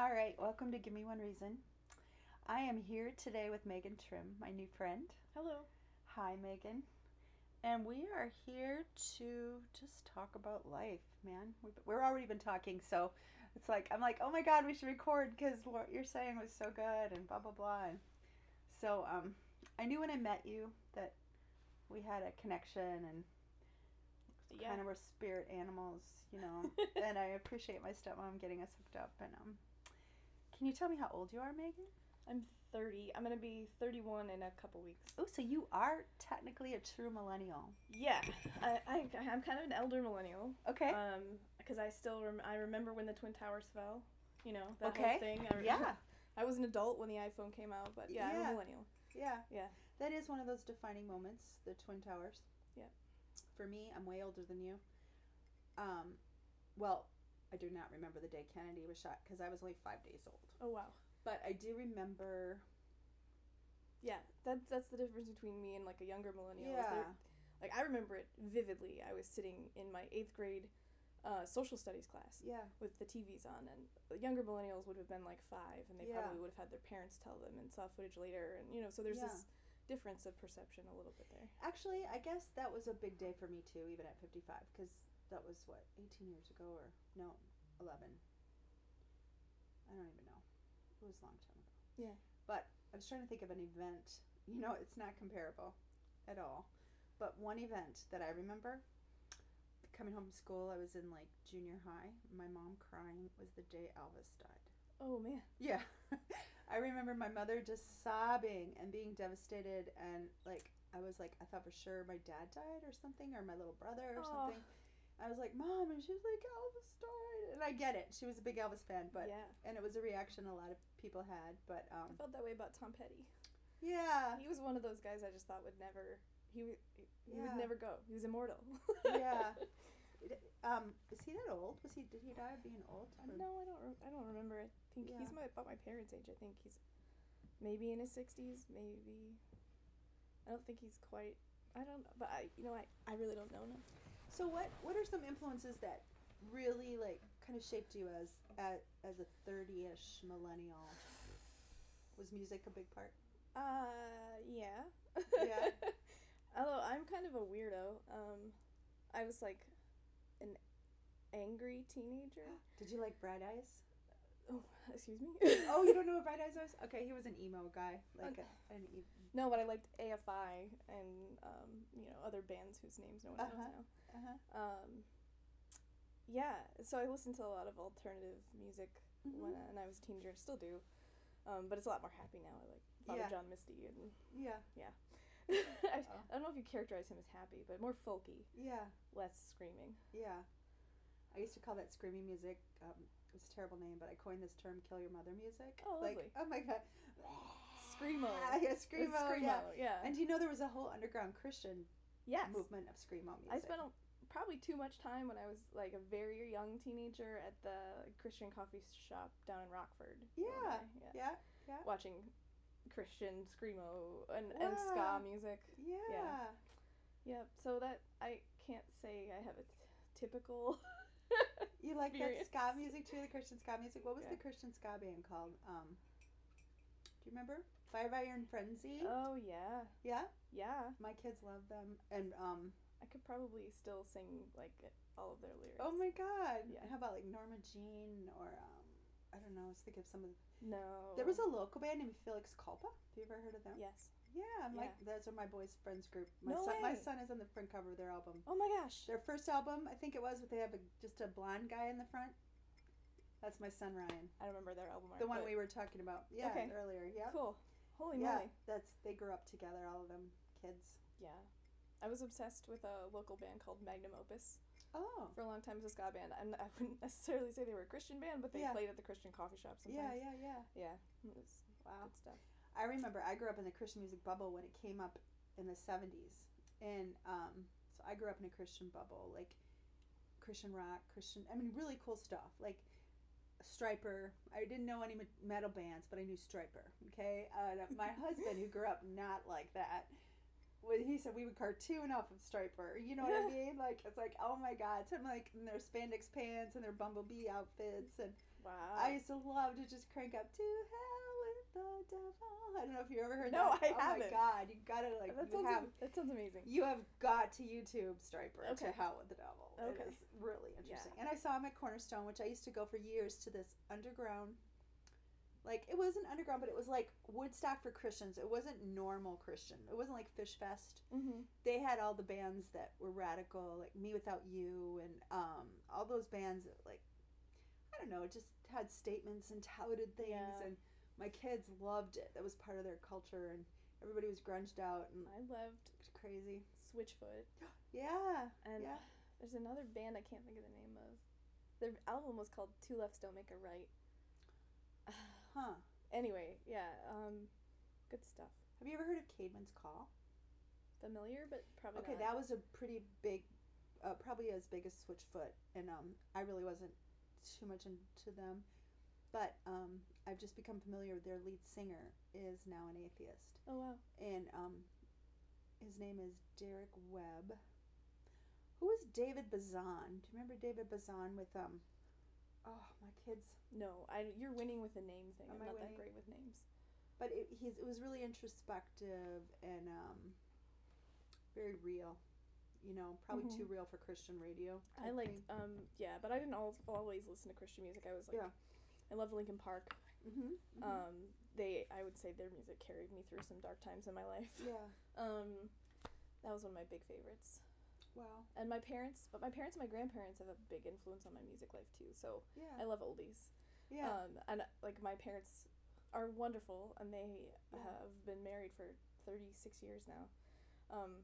All right, welcome to Give Me One Reason. I am here today with Megan Trim, my new friend. Hello. Hi, Megan. And we are here to just talk about life, man. We've, we're already been talking, so it's like, I'm like, oh my God, we should record because what you're saying was so good and blah, blah, blah. And so um, I knew when I met you that we had a connection and Yeah. kind of were spirit animals, you know. and I appreciate my stepmom getting us hooked up. And um, can you tell me how old you are, Megan? I'm 30. I'm gonna be 31 in a couple weeks. Oh, so you are technically a true millennial. Yeah, I, I I'm kind of an elder millennial. Okay. Um, because I still rem- I remember when the twin towers fell. You know that Okay. whole thing. I re- yeah. I was an adult when the iPhone came out, but yeah, I'm a millennial. Yeah. Yeah. That is one of those defining moments, the Twin Towers. Yeah. For me, I'm way older than you. Um, well, I do not remember the day Kennedy was shot because I was only five days old. Oh wow. But I do remember. Yeah, that's that's the difference between me and like a younger millennial. Yeah. Like I remember it vividly. I was sitting in my eighth grade uh, social studies class. Yeah. with the TVs on, and the younger millennials would have been like five, and they Yeah. probably would have had their parents tell them and saw footage later, and you know, so there's Yeah. this difference of perception a little bit there. Actually, I guess that was a big day for me too, even at 55, because that was what, 18 years ago or no, 11. I don't even know. It was a long time ago. Yeah. But I was trying to think of an event. You know, it's not comparable at all. But one event that I remember coming home from school, I was in like junior high. My mom crying was the day Elvis died. Oh man. Yeah. I remember my mother just sobbing and being devastated and like I was like I thought for sure my dad died or something or my little brother or Aw. something. I was like, "Mom," and she was like, "Elvis died." And I get it. She was a big Elvis fan, but yeah, and it was a reaction a lot of people had, but I um felt that way about Tom Petty. yeah. He was one of those guys I just thought would never. He would. He Yeah. would never go. He was immortal. Yeah. Um is he that old? Was he did he die of being old? Or- no, I don't. re- I don't remember. I think Yeah. he's my about my parents' age. I think he's maybe in his sixties. Maybe. I don't think he's quite. I don't know, but I, you know, I, I really don't know now. So what what are some influences that really like kind of shaped you as as, as a 30ish millennial? Was music a big part? Uh, yeah. Yeah. Although I'm kind of a weirdo. Um, I was like an angry teenager. Did you like Bright Eyes? Oh, excuse me. Oh, you don't know what Bright Eyes was? Okay, he was an emo guy, like Okay. a, an e- No, but I liked AFI and um, you know other bands whose names no one Uh-huh. knows uh-huh. now. Um, yeah, so I listened to a lot of alternative music when Mhm. and I was a teenager. Still do, um, but it's a lot more happy now. I like Father Yeah. John Misty and Yeah, yeah. I, Oh. I don't know if you characterize him as happy, but more folky, yeah, less screaming. yeah. I used to call that screaming music. Um, it was a terrible name, but I coined this term "kill your mother" music. Oh, like, lovely. oh my god, Screamo. yeah, screamo, It's screamo, yeah. yeah. And do you know there was a whole underground Christian yes. movement of screamo music? I spent a, probably too much time when I was like a very young teenager at the Christian coffee shop down in Rockford. yeah, yeah, yeah, yeah, Watching Christian screamo and, and ska music. yeah. Yep. So that I can't say I have a t- typical. You like that ska music too, the Christian ska music. What was Yeah. the Christian ska band called? Um, do you remember? Five Iron Frenzy. Oh yeah, yeah, yeah. my kids love them. And um, I could probably still sing like all of their lyrics. oh my god, Yeah. how about like Norma Jean or um, I don't know. Let's think of some of. The... No. There was a local band named Felix Culpa. Have you ever heard of them? Yes. Yeah, my Yeah. those are my boys' friends group. My No son, my son is on the front cover of their album. Oh my gosh. Their first album, I think it was, but they have a, just a blonde guy in the front. That's my son Ryan, I don't remember their album art. the one we were talking about. Yeah, Okay. earlier. Yeah. Cool. Holy yeah, moly. that's they grew up together, all of them kids. Yeah. I was obsessed with a local band called Magnum Opus Oh, for a long time it was a ska band. And I wouldn't necessarily say they were a Christian band, but they Yeah. played at the Christian coffee shop yeah, sometimes. yeah, yeah. Yeah. It was Wow. good stuff. I remember I grew up in the Christian music bubble when it came up in the seventies, and um, so I grew up in a Christian bubble, like Christian rock, Christian. I mean, really cool stuff, like Stryper. I didn't know any metal bands, but I knew Stryper. Okay, uh, my husband, who grew up not like that, when he said we would cartoon off of Stryper. You know what I mean? Like it's like oh my god. So I'm like in their spandex pants and their bumblebee outfits, and Wow. I used to love to just crank up to hell the devil. I don't know if you ever heard No, that. No, I oh my haven't. god, you gotta like that sounds have that sounds amazing. you have got to YouTube Stryper to Hell with the Devil. Okay. It is really interesting. And I saw him at Cornerstone, which I used to go for years to this underground. Like it wasn't underground, but it was like Woodstock for Christians. It wasn't normal Christian. It wasn't like Fish Fest. Mm-hmm. They had all the bands that were radical, like Me Without You, and um, all those bands. That, like I don't know, it just had statements and touted things, Yeah. and my kids loved it. That was part of their culture, and everybody was grunged out and I loved crazy. Switchfoot, Yeah, and yeah. there's another band I can't think of the name of. Their album was called Two Lefts Don't Make a Right. Huh. anyway, yeah, um, good stuff. Have you ever heard of Caedmon's Call? Familiar, but probably Okay, not. that was a pretty big, uh, probably as big as Switchfoot, and um, I really wasn't too much into them, but um, I've just become familiar with their lead singer is now an atheist, Oh wow. and um, his name is Derek Webb. Who is David Bazan? Do you remember David Bazan with um? Oh, my kids No, I you're winning with the name thing. Am I'm not winning? that great with names. but it, he's it was really introspective and um, very real. You know, probably Mhm. too real for Christian radio. I type liked, um, yeah, but I didn't al- always listen to Christian music. I was like, Yeah. I love Linkin Park. Mhm, mhm. Um, they, I would say their music carried me through some dark times in my life. yeah. Um, that was one of my big favorites. Wow. And my parents, but my parents and my grandparents have a big influence on my music life too. So Yeah. I love oldies. yeah. Um, and like my parents are wonderful, and they Yeah. have been married for thirty six years now. Um,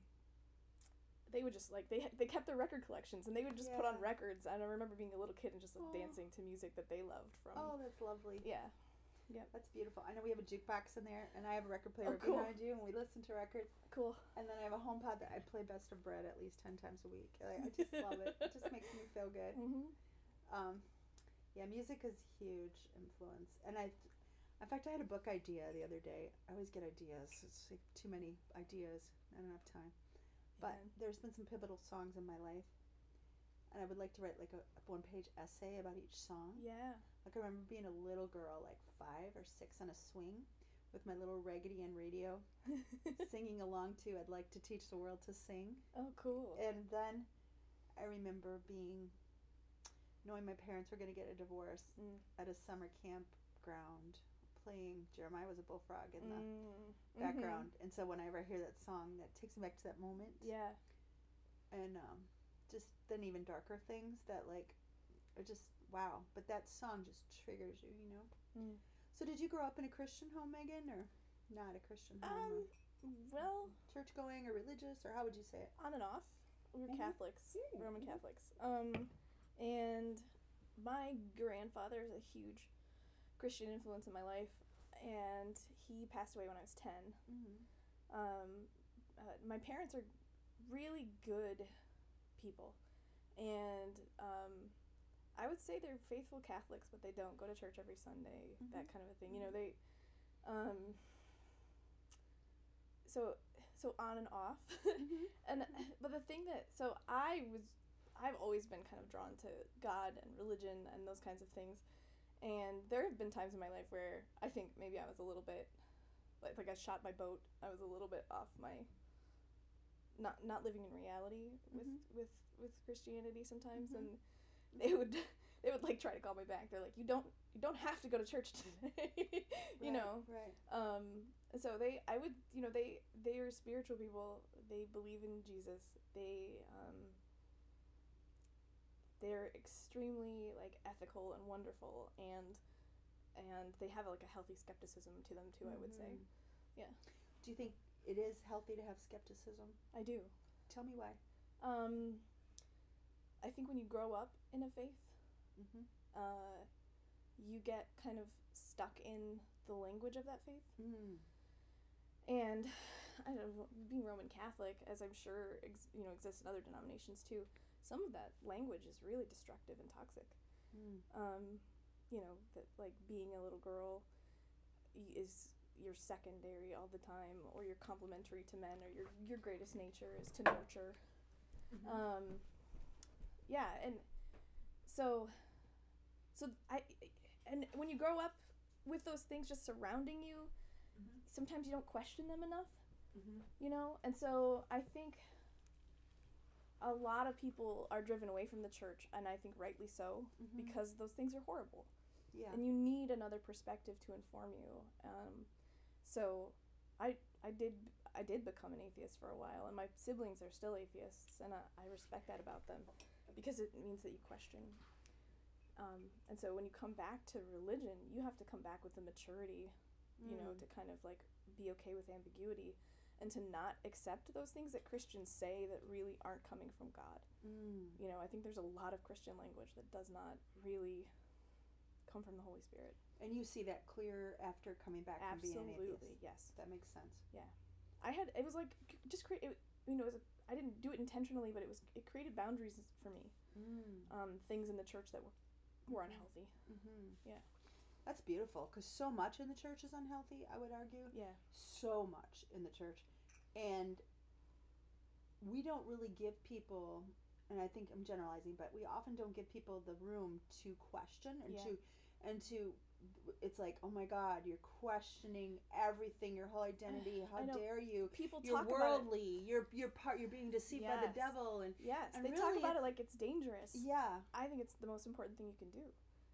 they would just like they they kept their record collections, and they would just put on records. And I remember being a little kid and just like, dancing to music that they loved from. oh, that's lovely. Yeah, That's beautiful. I know we have a jukebox in there, and I have a record player Oh, cool. behind you, and we listen to records. cool. And then I have a home pod that I play Best of Bread at least ten times a week. Like, I just love it. It just makes me feel good. Mm-hmm. Um, yeah, music is huge influence, and I, in fact, I had a book idea the other day. I always get ideas. It's like too many ideas. I don't have time. But Amen. there's been some pivotal songs in my life, and I would like to write like a, a one-page essay about each song. Yeah. Like I remember being a little girl, like five or six, on a swing with my little Raggedy Ann radio, singing along to "I'd Like to Teach the World to Sing." oh, cool. And then I remember being, knowing my parents were going to get a divorce Mm. at a summer campground, playing Jeremiah was a bullfrog in the Mm. Background. And so whenever I hear that song, that takes me back to that moment. Yeah. And um, just then even darker things that like are just wow. But that song just triggers you, you know. Mm. So did you grow up in a Christian home, Megan, or not a Christian home? Um. Well, church going or religious, or how would you say it? on and off. We were Mhm. Catholics, Yeah. Roman Catholics. Um, and my grandfather is a huge Christian influence in my life, and he passed away when I was ten. Mm-hmm. Um, uh, my parents are really good people, and um, I would say they're faithful Catholics, but they don't go to church every Sunday. That kind of a thing. You know, they. Um, so so on and off, and but the thing that so I was I've always been kind of drawn to God and religion and those kinds of things, and there have been times in my life where I think maybe I was a little bit like like I shot my boat. I was a little bit off my not not living in reality with Mhm. with with Christianity sometimes, Mhm. and they would they would like try to call me back. They're like, you don't you don't have to go to church today, you know. right? Um, so they, I would, you know, they they are spiritual people. They believe in Jesus. They um, they're extremely like ethical and wonderful, and and they have like a healthy skepticism to them too. I would say Mhm. Yeah. Do you think it is healthy to have skepticism? I do. Tell me why. Um, I think when you grow up in a faith, Mm-hmm. uh, you get kind of stuck in the language of that faith. Mm. and I don't know, being Roman Catholic, as I'm sure ex- you know exists in other denominations too. Some of that language is really destructive and toxic. Mm. Um, you know that like being a little girl is you're secondary all the time or you're complementary to men or your your greatest nature is to nurture Mm-hmm. um yeah and so so i and when you grow up with those things just surrounding you Mhm. sometimes you don't question them enough Mhm. you know and so i think a lot of people are driven away from the church and i think rightly so Mhm. because those things are horrible yeah. and you need another perspective to inform you. Um, so I I did I did become an atheist for a while, and my siblings are still atheists, and I, I respect that about them because it means that you question. Um, and so when you come back to religion, you have to come back with the maturity, you know, Mm. to kind of like be okay with ambiguity and to not accept those things that Christians say that really aren't coming from God. Mm. You know, I think there's a lot of Christian language that does not really come from the Holy Spirit. And you see that clear after coming back from being an Absolutely, atheist. yes. That makes sense. Yeah. I had it was like just create. It, you know, it was a, I didn't do it intentionally, but it was it created boundaries for me. Mm. Um, things in the church that were were unhealthy. Mm-hmm. Yeah. That's beautiful because so much in the church is unhealthy, I would argue. Yeah. So much in the church. And we don't really give people, and I think I'm generalizing, but we often don't give people the room to question and Yeah. to, and to, it's like, oh my God, you're questioning everything, your whole identity. How dare you? People You're talk worldly. You're you're part. You're being deceived by the devil, and. Yes, and they really talk about it like it's dangerous. yeah, I think it's the most important thing you can do.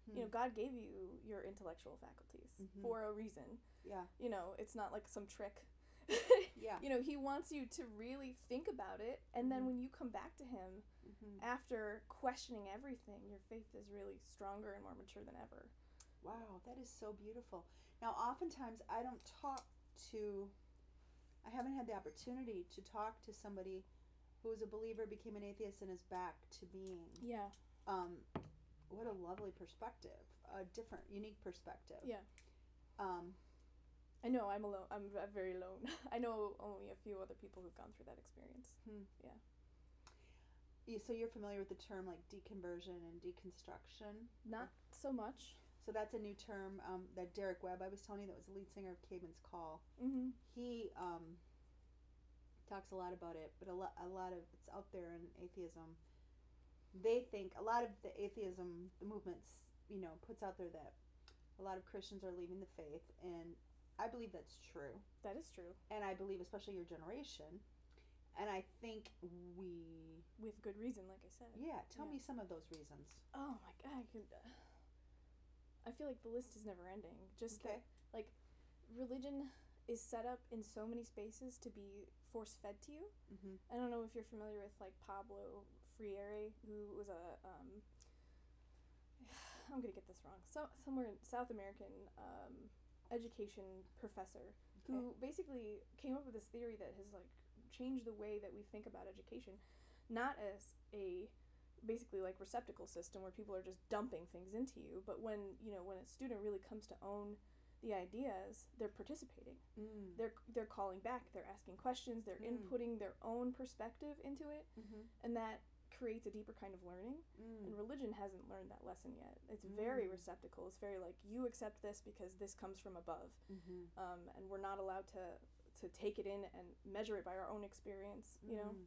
Hmm. You know, God gave you your intellectual faculties Mhm. for a reason. yeah, You know, it's not like some trick. yeah. you know, He wants you to really think about it, and then Mhm. when you come back to Him hmm after questioning everything, your faith is really stronger and more mature than ever. Wow, that is so beautiful. Now, oftentimes I don't talk to, I haven't had the opportunity to talk to somebody who was a believer, became an atheist, and is back to being. Yeah. Um, what a lovely perspective, a different, unique perspective. Yeah. Um, I know I'm alone. I'm very alone. I know only a few other people who've gone through that experience. you, so you're familiar with the term like deconversion and deconstruction. Not so much. So that's a new term um, that Derek Webb, I was telling you, that was the lead singer of Caedmon's Call. Mm-hmm. he um, talks a lot about it, but a lot, a lot of it's out there in atheism. They think a lot of the atheism, the movements, you know, puts out there that a lot of Christians are leaving the faith, and I believe that's true. That is true. And I believe, especially your generation, and I think we, With good reason, like I said. yeah. Tell Yeah. me some of those reasons. Oh my god, I could. I feel like the list is never ending. Just Okay. that religion is set up in so many spaces to be force fed to you. Mm-hmm. I don't know if you're familiar with like Pablo Freire, who was a um, I'm gonna get this wrong. So somewhere in South American um, education professor who basically came up with this theory that has like changed the way that we think about education, not as a basically like receptacle system where people are just dumping things into you, but when you know when a student really comes to own the ideas, they're participating Mm. they're they're calling back they're asking questions they're Mm. inputting their own perspective into it Mm-hmm. and that creates a deeper kind of learning Mm. and religion hasn't learned that lesson yet it's very Mm. receptacle it's very like you accept this because this comes from above Mm-hmm. um, and we're not allowed to to take it in and measure it by our own experience you know Mm.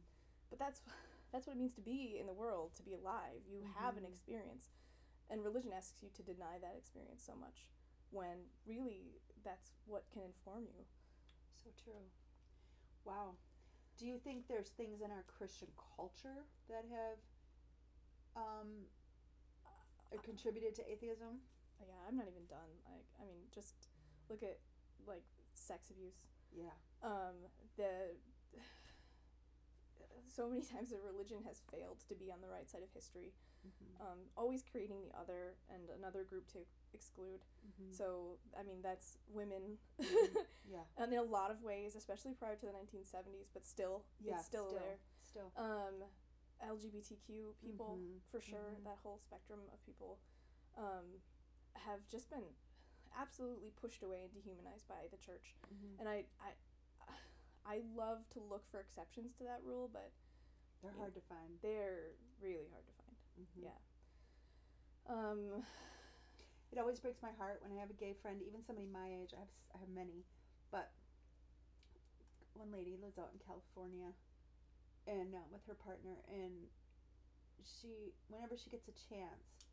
but that's that's what it means to be in the world to be alive you have an Mhm. experience and religion asks you to deny that experience so much when really that's what can inform you So true. Wow. Do you think there's things in our Christian culture that have um, uh, contributed to atheism? yeah i'm not even done like i mean just look at like sex abuse Yeah. um the so many times the religion has failed to be on the right side of history Mm-hmm. um always creating the other and another group to exclude Mm-hmm. so i mean that's women Mhm. Yeah. and in a lot of ways especially prior to the 1970s but still Yeah. it's still, there Still. um lgbtq people Mhm. for sure Mhm. that whole spectrum of people um have just been absolutely pushed away and dehumanized by the church Mm-hmm. and I, I I love to look for exceptions to that rule, but They're hard to find. they're really hard to find. Mm-hmm. Yeah. Um, It always breaks my heart when I have a gay friend, even somebody my age. I have I have many, But one lady lives out in California, and uh, with her partner, and she, whenever she gets a chance,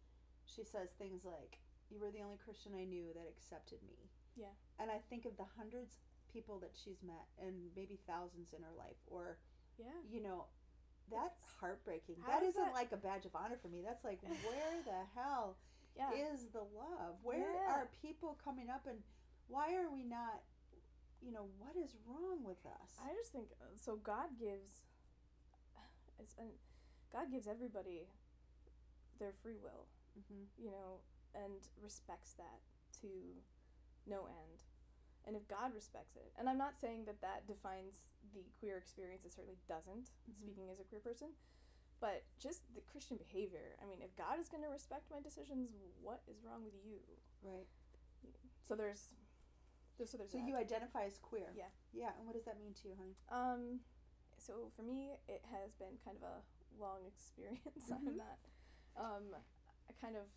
she says things like, "You were the only Christian I knew that accepted me." Yeah. And I think of the hundreds people that she's met, and maybe thousands in her life, or Yeah. you know, that's It's- heartbreaking. that isn't that- like a badge of honor for me. That's like, where the hell Yeah. is the love? Where Yeah. are people coming up and why are we not, you know, what is wrong with us? I just think uh, so. God gives, it's and God gives everybody their free will, hmm you know, and respects that to no end. And if God respects it, and I'm not saying that that defines the queer experience, it certainly doesn't, Mhm. speaking as a queer person, but just the Christian behavior. I mean, if God is going to respect my decisions, what is wrong with you? Right. So there's, there's so there's So that. you identify as queer. Yeah. Yeah. And what does that mean to you, honey? Um, so for me, it has been kind of a long experience. Mhm. I'm not. Um, I kind of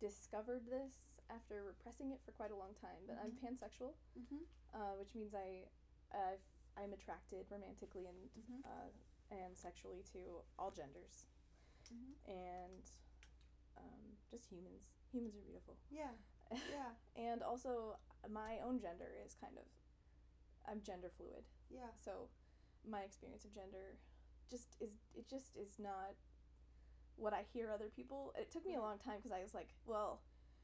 discovered this after repressing it for quite a long time. But I'm pansexual, Mm-hmm. uh, which means I, uh, I'm attracted romantically and Mhm. uh, and sexually to all genders, Mhm. and um, just humans. Humans are beautiful. Yeah. Yeah. and also, my own gender is kind of. I'm gender fluid. Yeah. So my experience of gender just is it just is not what I hear other people. It took me a long time because I was like, well,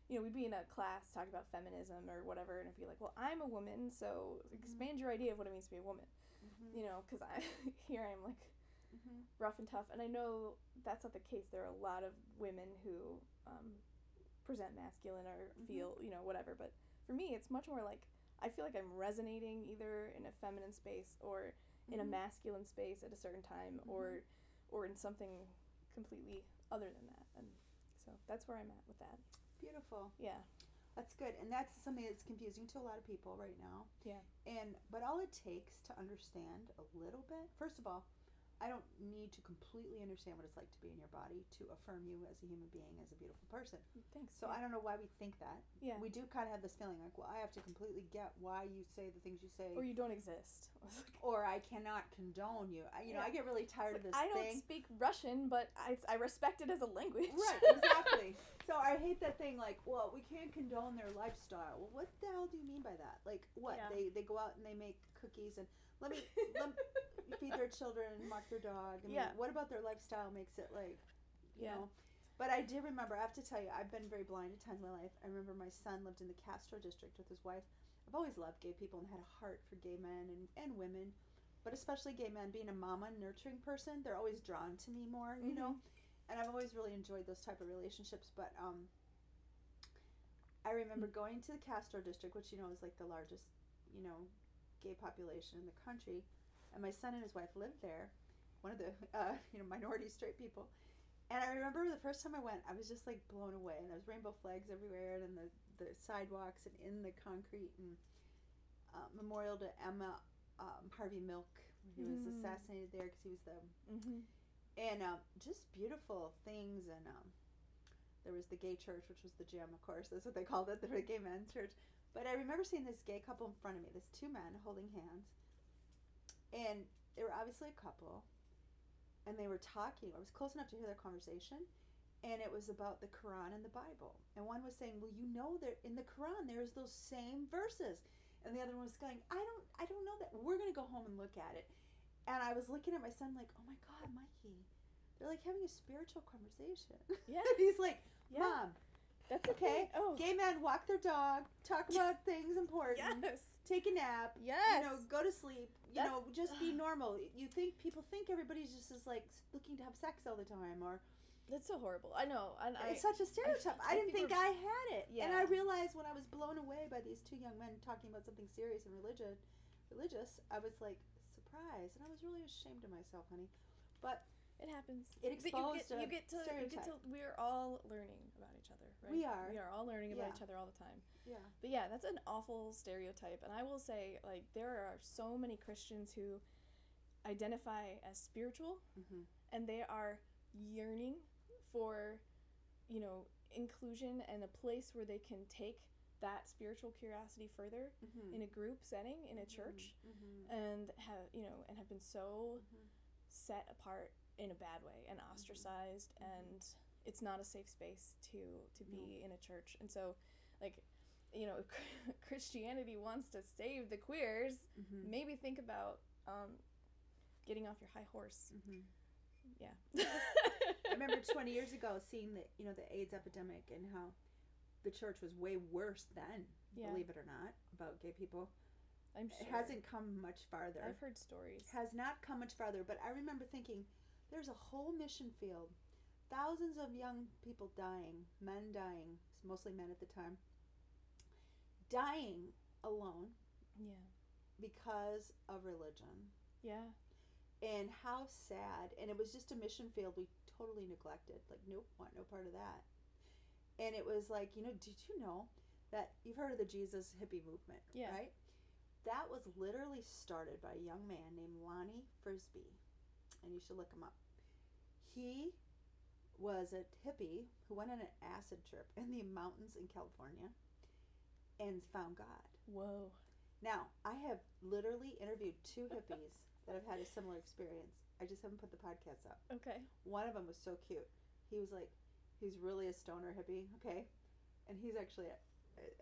you know, we'd be in a class talking about feminism or whatever, and I'd be like, well, I'm a woman, so expand your idea of what it means to be a woman. Mm-hmm. You know, because I here I'm like Mm-hmm. rough and tough, and I know that's not the case. There are a lot of women who um, present masculine or Mhm. feel you know whatever, but for me, it's much more like I feel like I'm resonating either in a feminine space or in a Mhm. masculine space at a certain time Mhm. or or in something completely other than that and so that's where i'm at with that Beautiful. yeah That's good, and that's something that's confusing to a lot of people right now. Yeah. And but all it takes to understand a little bit. First of all, I don't need to completely understand what it's like to be in your body to affirm you as a human being, as a beautiful person. thanks So yeah. I don't know why we think that. yeah We do kind of have this feeling like, well, I have to completely get why you say the things you say, or you don't exist or I cannot condone you. I, you know, I get really tired like, of this i don't thing. speak russian but I, I respect it as a language Right, exactly. so I hate that thing like, well, we can't condone their lifestyle. Well, what the hell do you mean by that? Like, what? Yeah. They they go out and they make cookies and let me let me feed their children walk their dog. I mean, Yeah. what about their lifestyle makes it like, you Yeah. know? But I do remember. I have to tell you, I've been very blind at times in my life. I remember my son lived in the Castro district with his wife. I've always loved gay people and had a heart for gay men and, and women, but especially gay men. Being a mama, nurturing person, they're always drawn to me more. You know and I've always really enjoyed those type of relationships. But um, I remember going to the Castro district, which you know is like the largest, you know, gay population in the country, and my son and his wife lived there, one of the uh, you know minority straight people. And I remember the first time I went, I was just like blown away, and there was rainbow flags everywhere, and the the sidewalks and in the concrete, and uh, memorial to Emma um, Harvey Milk. He was Mm. assassinated there because he was the mm-hmm. and um, just beautiful things and um, there was the gay church which was the gym of course that's what they called it the gay men's church but i remember seeing this gay couple in front of me this two men holding hands and they were obviously a couple. And they were talking i was close enough to hear their conversation and it was about the quran and the bible. And one was saying well you know that in the quran there's those same verses. And the other one was going i don't i don't know that we're going to go home and look at it. And i was looking at my son like oh my god mikey they're like having a spiritual conversation. Yeah. He's like yeah. Mom that's okay, oh. Gay men walk their dog talk about things important yes. take a nap yes. you know go to sleep you That's- know just be normal. You think people think everybody's just is like looking to have sex all the time or that's so horrible. I know and i it's such a stereotype. I, I didn't think think i had it. Yeah. and i realized when i was blown away by these two young men talking about something serious and religion religious i was like surprised. And i was really ashamed of myself honey. But It happens. It But you get, a you get to you get to we're all learning about each other, right? We are. We are all learning about Yeah. each other all the time. yeah But yeah, that's an awful stereotype. And I will say, like, there are so many Christians who identify as spiritual mm-hmm. and they are yearning for, you know, inclusion and a place where they can take that spiritual curiosity further Mhm. in a group setting in a church Mhm. and have you know and have been so Mhm. set apart in a bad way and ostracized Mhm. and it's not a safe space to to be in a church and so like you know christianity wants to save the queers Mhm. maybe think about um getting off your high horse Mhm. yeah I remember 20 years ago seeing the you know the AIDS epidemic and how the church was way worse then, Yeah. believe it or not, about gay people. i'm sure It hasn't come much farther. i've heard stories has not come much farther, but I remember thinking there's a whole mission field. Thousands of young people dying, men dying, mostly men at the time, dying alone yeah because of religion. yeah And how sad. And it was just a mission field we totally neglected. Like, nope, want no part of that. And it was like, you know, did you know that you've heard of the Jesus hippie movement? Yeah. Right? That was literally started by a young man named Lonnie Frisbee. And you should look him up. He was a hippie who went on an acid trip in the mountains in California and found God. whoa Now, I have literally interviewed two hippies that have had a similar experience. I just haven't put the podcast up. okay One of them was so cute. He was like, he's really a stoner hippie, okay? And he's actually at,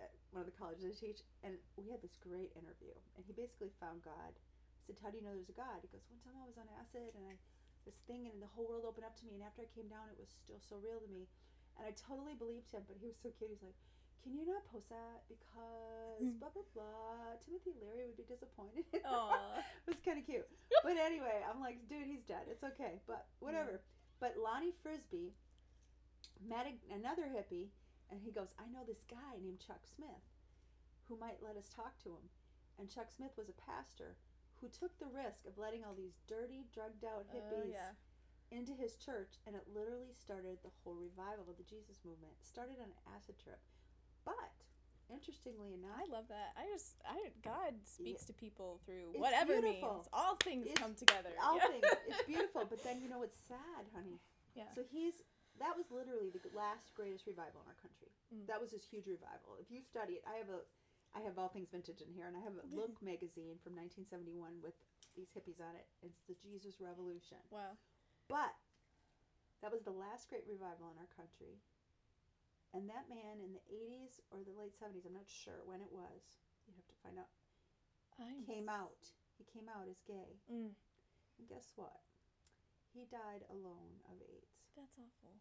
at one of the colleges I teach. And we had this great interview. And he basically found God. I said, How do you know there's a God? He goes, One time I was on acid and I, this thing, and the whole world opened up to me. And after I came down, it was still so real to me. And I totally believed him, but he was so cute. He's like, Can you not post that? Because hmm. blah, blah, blah. Timothy Leary would be disappointed. It was kind of cute. But anyway, I'm like, dude, he's dead. It's okay. But hmm. whatever. But Lonnie Frisbee met a, another hippie, and he goes, I know this guy named Chuck Smith who might let us talk to him. And Chuck Smith was a pastor who took the risk of letting all these dirty, drugged out Oh, hippies yeah into his church, and it literally started the whole revival of the Jesus movement. It started on an acid trip. But, interestingly enough, I love that. I just, I God speaks to people through It's whatever beautiful. means. All things It's- come together. all Yeah. things, it's beautiful. But then, you know, it's sad, honey. Yeah. So he's that was literally the last greatest revival in our country. Mm. That was his huge revival. If you study it, I have a I have all things vintage in here, and I have a Look magazine from 1971 with these hippies on it. It's the Jesus Revolution. Wow. But that was the last great revival in our country. And that man in the 80s or the late 70s, I'm not sure when it was. You have to find out. I'm Came out. He came out as gay. Mm, And guess what? He died alone of AIDS. that's awful.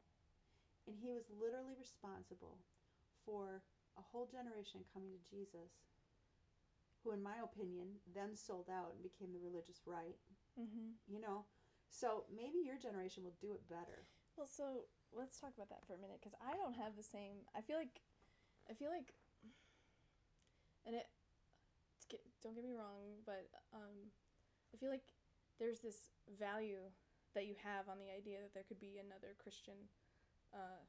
And he was literally responsible for a whole generation coming to Jesus, who, in my opinion, then sold out and became the religious right. Mm-hmm. You know? So maybe your generation will do it better. Well, so let's talk about that for a minute because I don't have the same. I feel like, I feel like, and it. Don't get me wrong, but um, I feel like there's this value that you have on the idea that there could be another Christian, uh,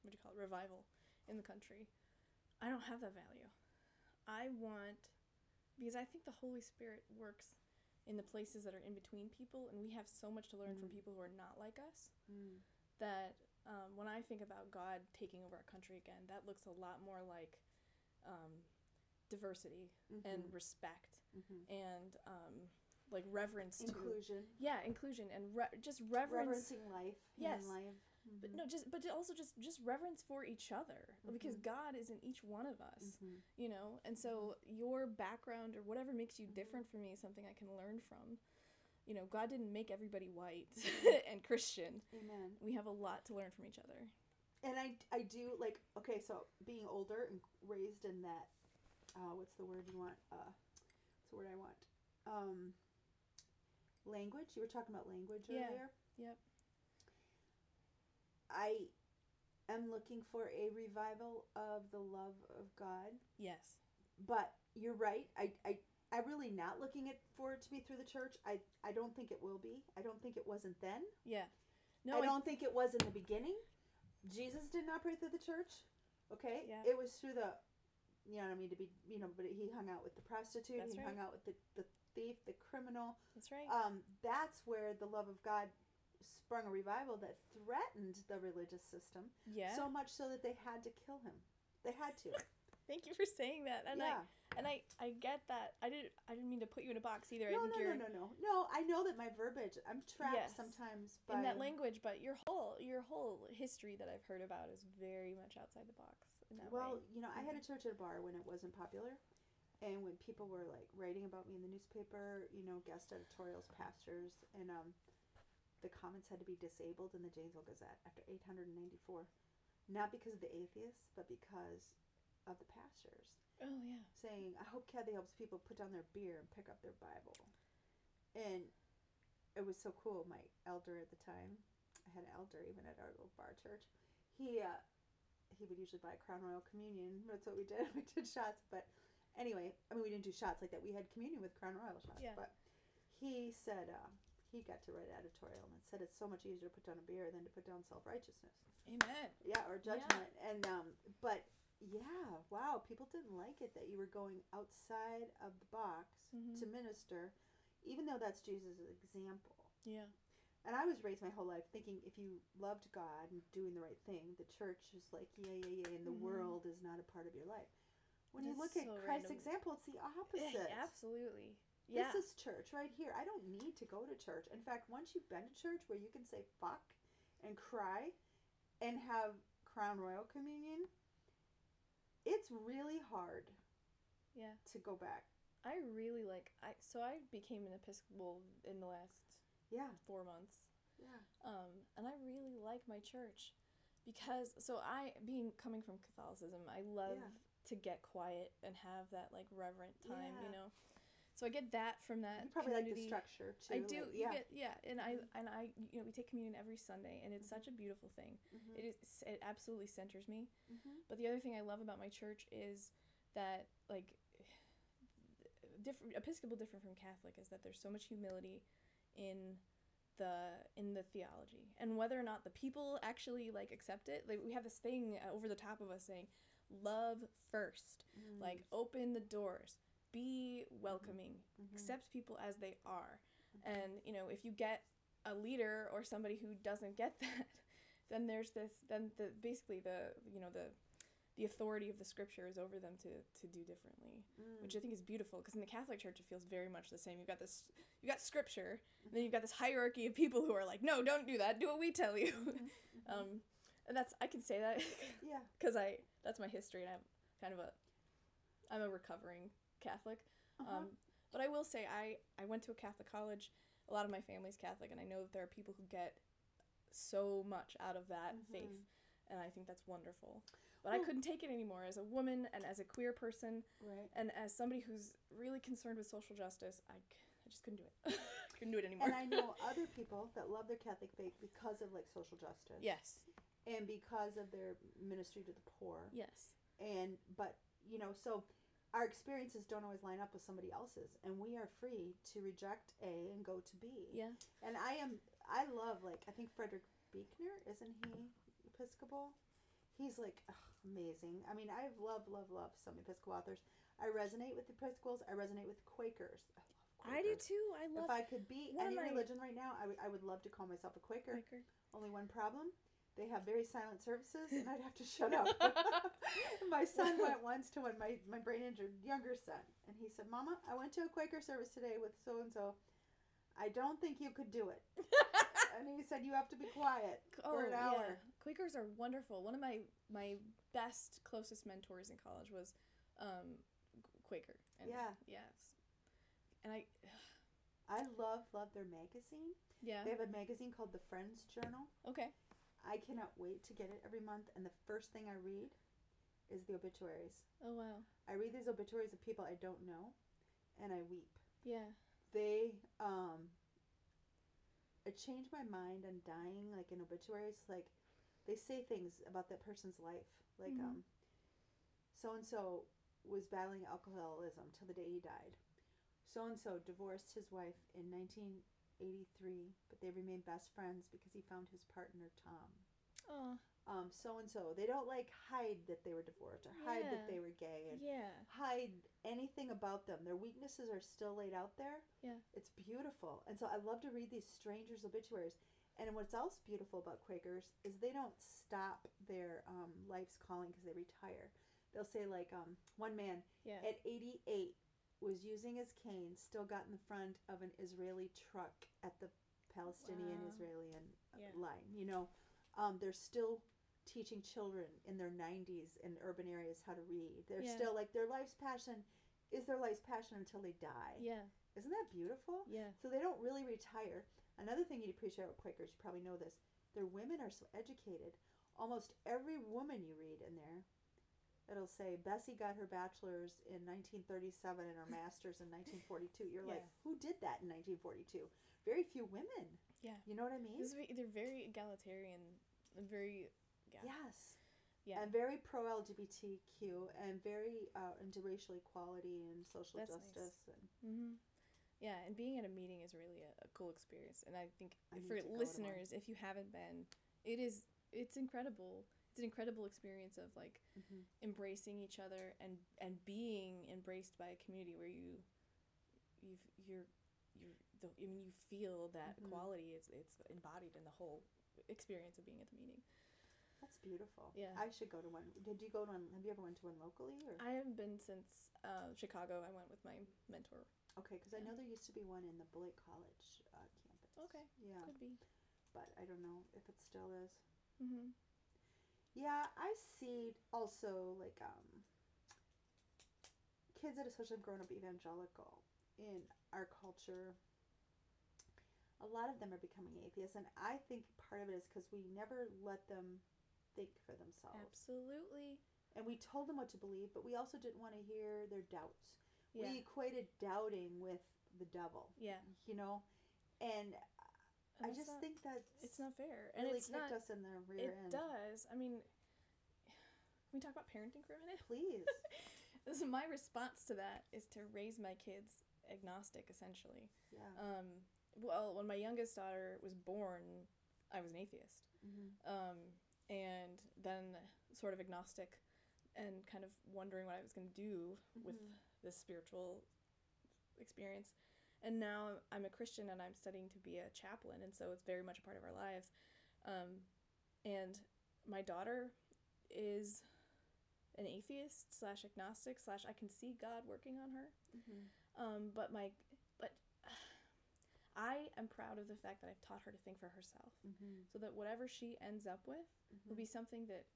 what do you call it, revival in the country. I don't have that value. I want because I think the Holy Spirit works in the places that are in between people, and we have so much to learn from Mm. people who are not like us Mm. that um, when I think about God taking over our country again, that looks a lot more like um, diversity and Mhm. respect Mhm. and um, like reverence to Inclusion. yeah inclusion and re- just reverence. Reverencing life. Yes. human life. But no, just but also just just reverence for each other because Mhm. God is in each one of us, Mhm. you know. And so your background or whatever makes you Mhm. different from me is something I can learn from. You know, God didn't make everybody white and Christian. Amen. We have a lot to learn from each other. And I, I do like okay, so being older and raised in that, uh, what's the word you want? Uh, what's the word I want? Um, language. You were talking about language Yeah. earlier. Yep. I am looking for a revival of the love of God, Yes. but you're right. I, I, I'm really not looking it for it to be through the church. I, I don't think it will be. I don't think it wasn't then. Yeah. No, I I- don't think it was in the beginning. Jesus didn't pray through the church. Okay, Yeah. it was through the, you know, what I mean to be, you know, but he hung out with the prostitute. That's he right. hung out with the, the thief, the criminal. That's right. Um, that's where the love of God sprung a revival that threatened the religious system yeah. so much so that they had to kill him. They had to. Thank you for saying that. And yeah. I and I I get that. I didn't I didn't mean to put you in a box either. I No, no, no, no, no, no. I know that my verbiage. I'm trapped Yes. sometimes by in that language, but your whole your whole history that I've heard about is very much outside the box in that Well, way. you know, I had a church at a bar when it wasn't popular, and when people were like writing about me in the newspaper, you know, guest editorials, pastors, and um, the comments had to be disabled in the Janesville Gazette after 894, not because of the atheists, but because of the pastors Oh yeah. saying, "I hope Kathy helps people put down their beer and pick up their Bible," and it was so cool. My elder at the time, I had an elder even at our little bar church. He uh, he would usually buy Crown Royal Communion. That's what we did. We did shots, but anyway, I mean, we didn't do shots like that. We had communion with Crown Royal shots. Yeah. But he said uh, he got to write an editorial and said it's so much easier to put down a beer than to put down self righteousness. Amen. Yeah, or judgment. And um, but yeah, wow, people didn't like it that you were going outside of the box Mhm. to minister, even though that's Jesus' example. Yeah. And I was raised my whole life thinking if you loved God and doing the right thing, the church is like yeah, yeah, yeah, and the Mhm. world is not a part of your life. When you That's look at Christ's random. example, it's the opposite. Yeah, absolutely. Yeah. This is church right here. I don't need to go to church. In fact, once you've been to church where you can say fuck and cry and have Crown Royal Communion, it's really hard yeah. to go back. I really like I so I became an Episcopal in the last Yeah, four months. yeah. Um, and I really like my church because so I being coming from Catholicism, I love Yeah. to get quiet and have that like reverent time, Yeah. you know. So I get that from that You probably like the structure too. I do. like- you yeah. get yeah, and I Mhm. and I you know we take communion every Sunday, and it's Mhm. such a beautiful thing. Mhm, It is it absolutely centers me. mhm. But the other thing I love about my church is that like different Episcopal different from Catholic is that there's so much humility in the in the theology and whether or not the people actually like accept it like we have this thing over the top of us saying love first Mm, like open the doors be welcoming mhm, accept people as they are. Mhm. and you know if you get a leader or somebody who doesn't get that then there's this then the basically the you know the the authority of the scripture is over them to to do differently Mm, which i think is beautiful because in the catholic church it feels very much the same. You've got this you got scripture and then you've got this hierarchy of people who are like no don't do that. Do what we tell you. Mhm, mhm. um and that's i can say that yeah. because i that's my history and i'm kind of a i'm a recovering catholic Uh-huh. um, but I will say I I went to a Catholic college. A lot of my family's Catholic, and I know that there are people who get so much out of that faith, Mhm. and I think that's wonderful. But I couldn't take it anymore as a woman and as a queer person right. and as somebody who's really concerned with social justice. I I just couldn't do it. couldn't do it anymore. And I know other people that love their Catholic faith because of like social justice. yes, And because of their ministry to the poor. yes, And but you know, so our experiences don't always line up with somebody else's and we are free to reject A and go to B. yeah, And I am I love like I think Frederick Buechner, isn't he Episcopal? He's like ugh, amazing. I mean, I love, love, love some Episcopal authors. I resonate with the Episcopals. I resonate with Quakers. I love I do too. I love If I could be any religion right now, I would I would love to call myself a Quaker. Quaker. Only one problem. They have very silent services, and I'd have to shut up. my son went once to one, my, my brain injured younger son, and he said, Mama, I went to a Quaker service today with so and so. I don't think you could do it. And he said, You have to be quiet for an hour. Oh, yeah. Quakers are wonderful. One of my my best closest mentors in college was um, Quaker. And Yeah. Yes. And I I love, love their magazine. yeah. They have a magazine called The Friends Journal. Okay. I cannot wait to get it every month, and the first thing I read is the obituaries. Oh wow. I read these obituaries of people I don't know, and I weep. Yeah. they um it changed my mind on dying like in obituaries like they say things about that person's life like Mhm. um so and so was battling alcoholism till the day he died so and so divorced his wife in 1983 but they remained best friends because he found his partner tom Oh. um so and so they don't like hide that they were divorced or hide Yeah. that they were gay and Yeah. hide anything about them. Their weaknesses are still laid out there. Yeah. It's beautiful. And so I love to read these strangers' obituaries. And what's else beautiful about Quakers is they don't stop their um, life's calling because they retire. they'll say like um one man Yeah. at 88 was using his cane, still got in the front of an Israeli truck at the Palestinian Wow. Israeli Yeah. line. You know, um, they're still teaching children in their 90s in urban areas how to read. They're Yeah. still like their life's passion is their life's passion until they die. yeah. Isn't that beautiful? Yeah. So they don't really retire. Another thing you'd appreciate about Quakers, you probably know this, their women are so educated. Almost every woman you read in there, it'll say Bessie got her bachelor's in 1937 and her master's in 1942. You're like, who did that in 1942? Very few women. Yeah. You know what I mean? This is, ve- they're very egalitarian. Very. Yeah. Yes. Yeah. And very pro LGBTQ and very uh, into racial equality and social That's nice. justice. And Mm-hmm. Yeah, and being at a meeting is really a, a cool experience, and I think I for to go to one. listeners, if you haven't been, it is it's incredible. It's an incredible experience of like Mhm. embracing each other and and being embraced by a community where you you've you're you're the, I mean you feel that Mhm. equality is it's embodied in the whole experience of being at the meeting. that's beautiful. Yeah. I should go to one. Did you go to one? Have you ever went to one locally? Or? I haven't been since uh, Chicago. I went with my mentor. Okay, because I know there used to be one in the Blake College uh, campus. Okay, Yeah, could be. but I don't know if it still is. Mm-hmm. Yeah, I see also like um kids that especially have grown up evangelical in our culture. A lot of them are becoming atheists, and I think part of it is because we never let them think for themselves, Absolutely. and we told them what to believe, but we also didn't want to hear their doubts. Yeah. We equated doubting with the devil, yeah. you know, and And I just not- think that it's not fair, and really it's kicked not. us in the rear It end. does. I mean, can we talk about parenting for a minute? Please. this is my response to that is to raise my kids agnostic, essentially. Yeah. Um, well, when my youngest daughter was born, I was an atheist, hmm um, and then sort of agnostic, and kind of wondering what I was going to do with Mhm. this spiritual experience. And now I'm a Christian and I'm studying to be a chaplain, and so it's very much a part of our lives. Um, and my daughter is an atheist slash agnostic slash I can see God working on her. hmm Um, but my but I am proud of the fact that I've taught her to think for herself, hmm so that whatever she ends up with will be something that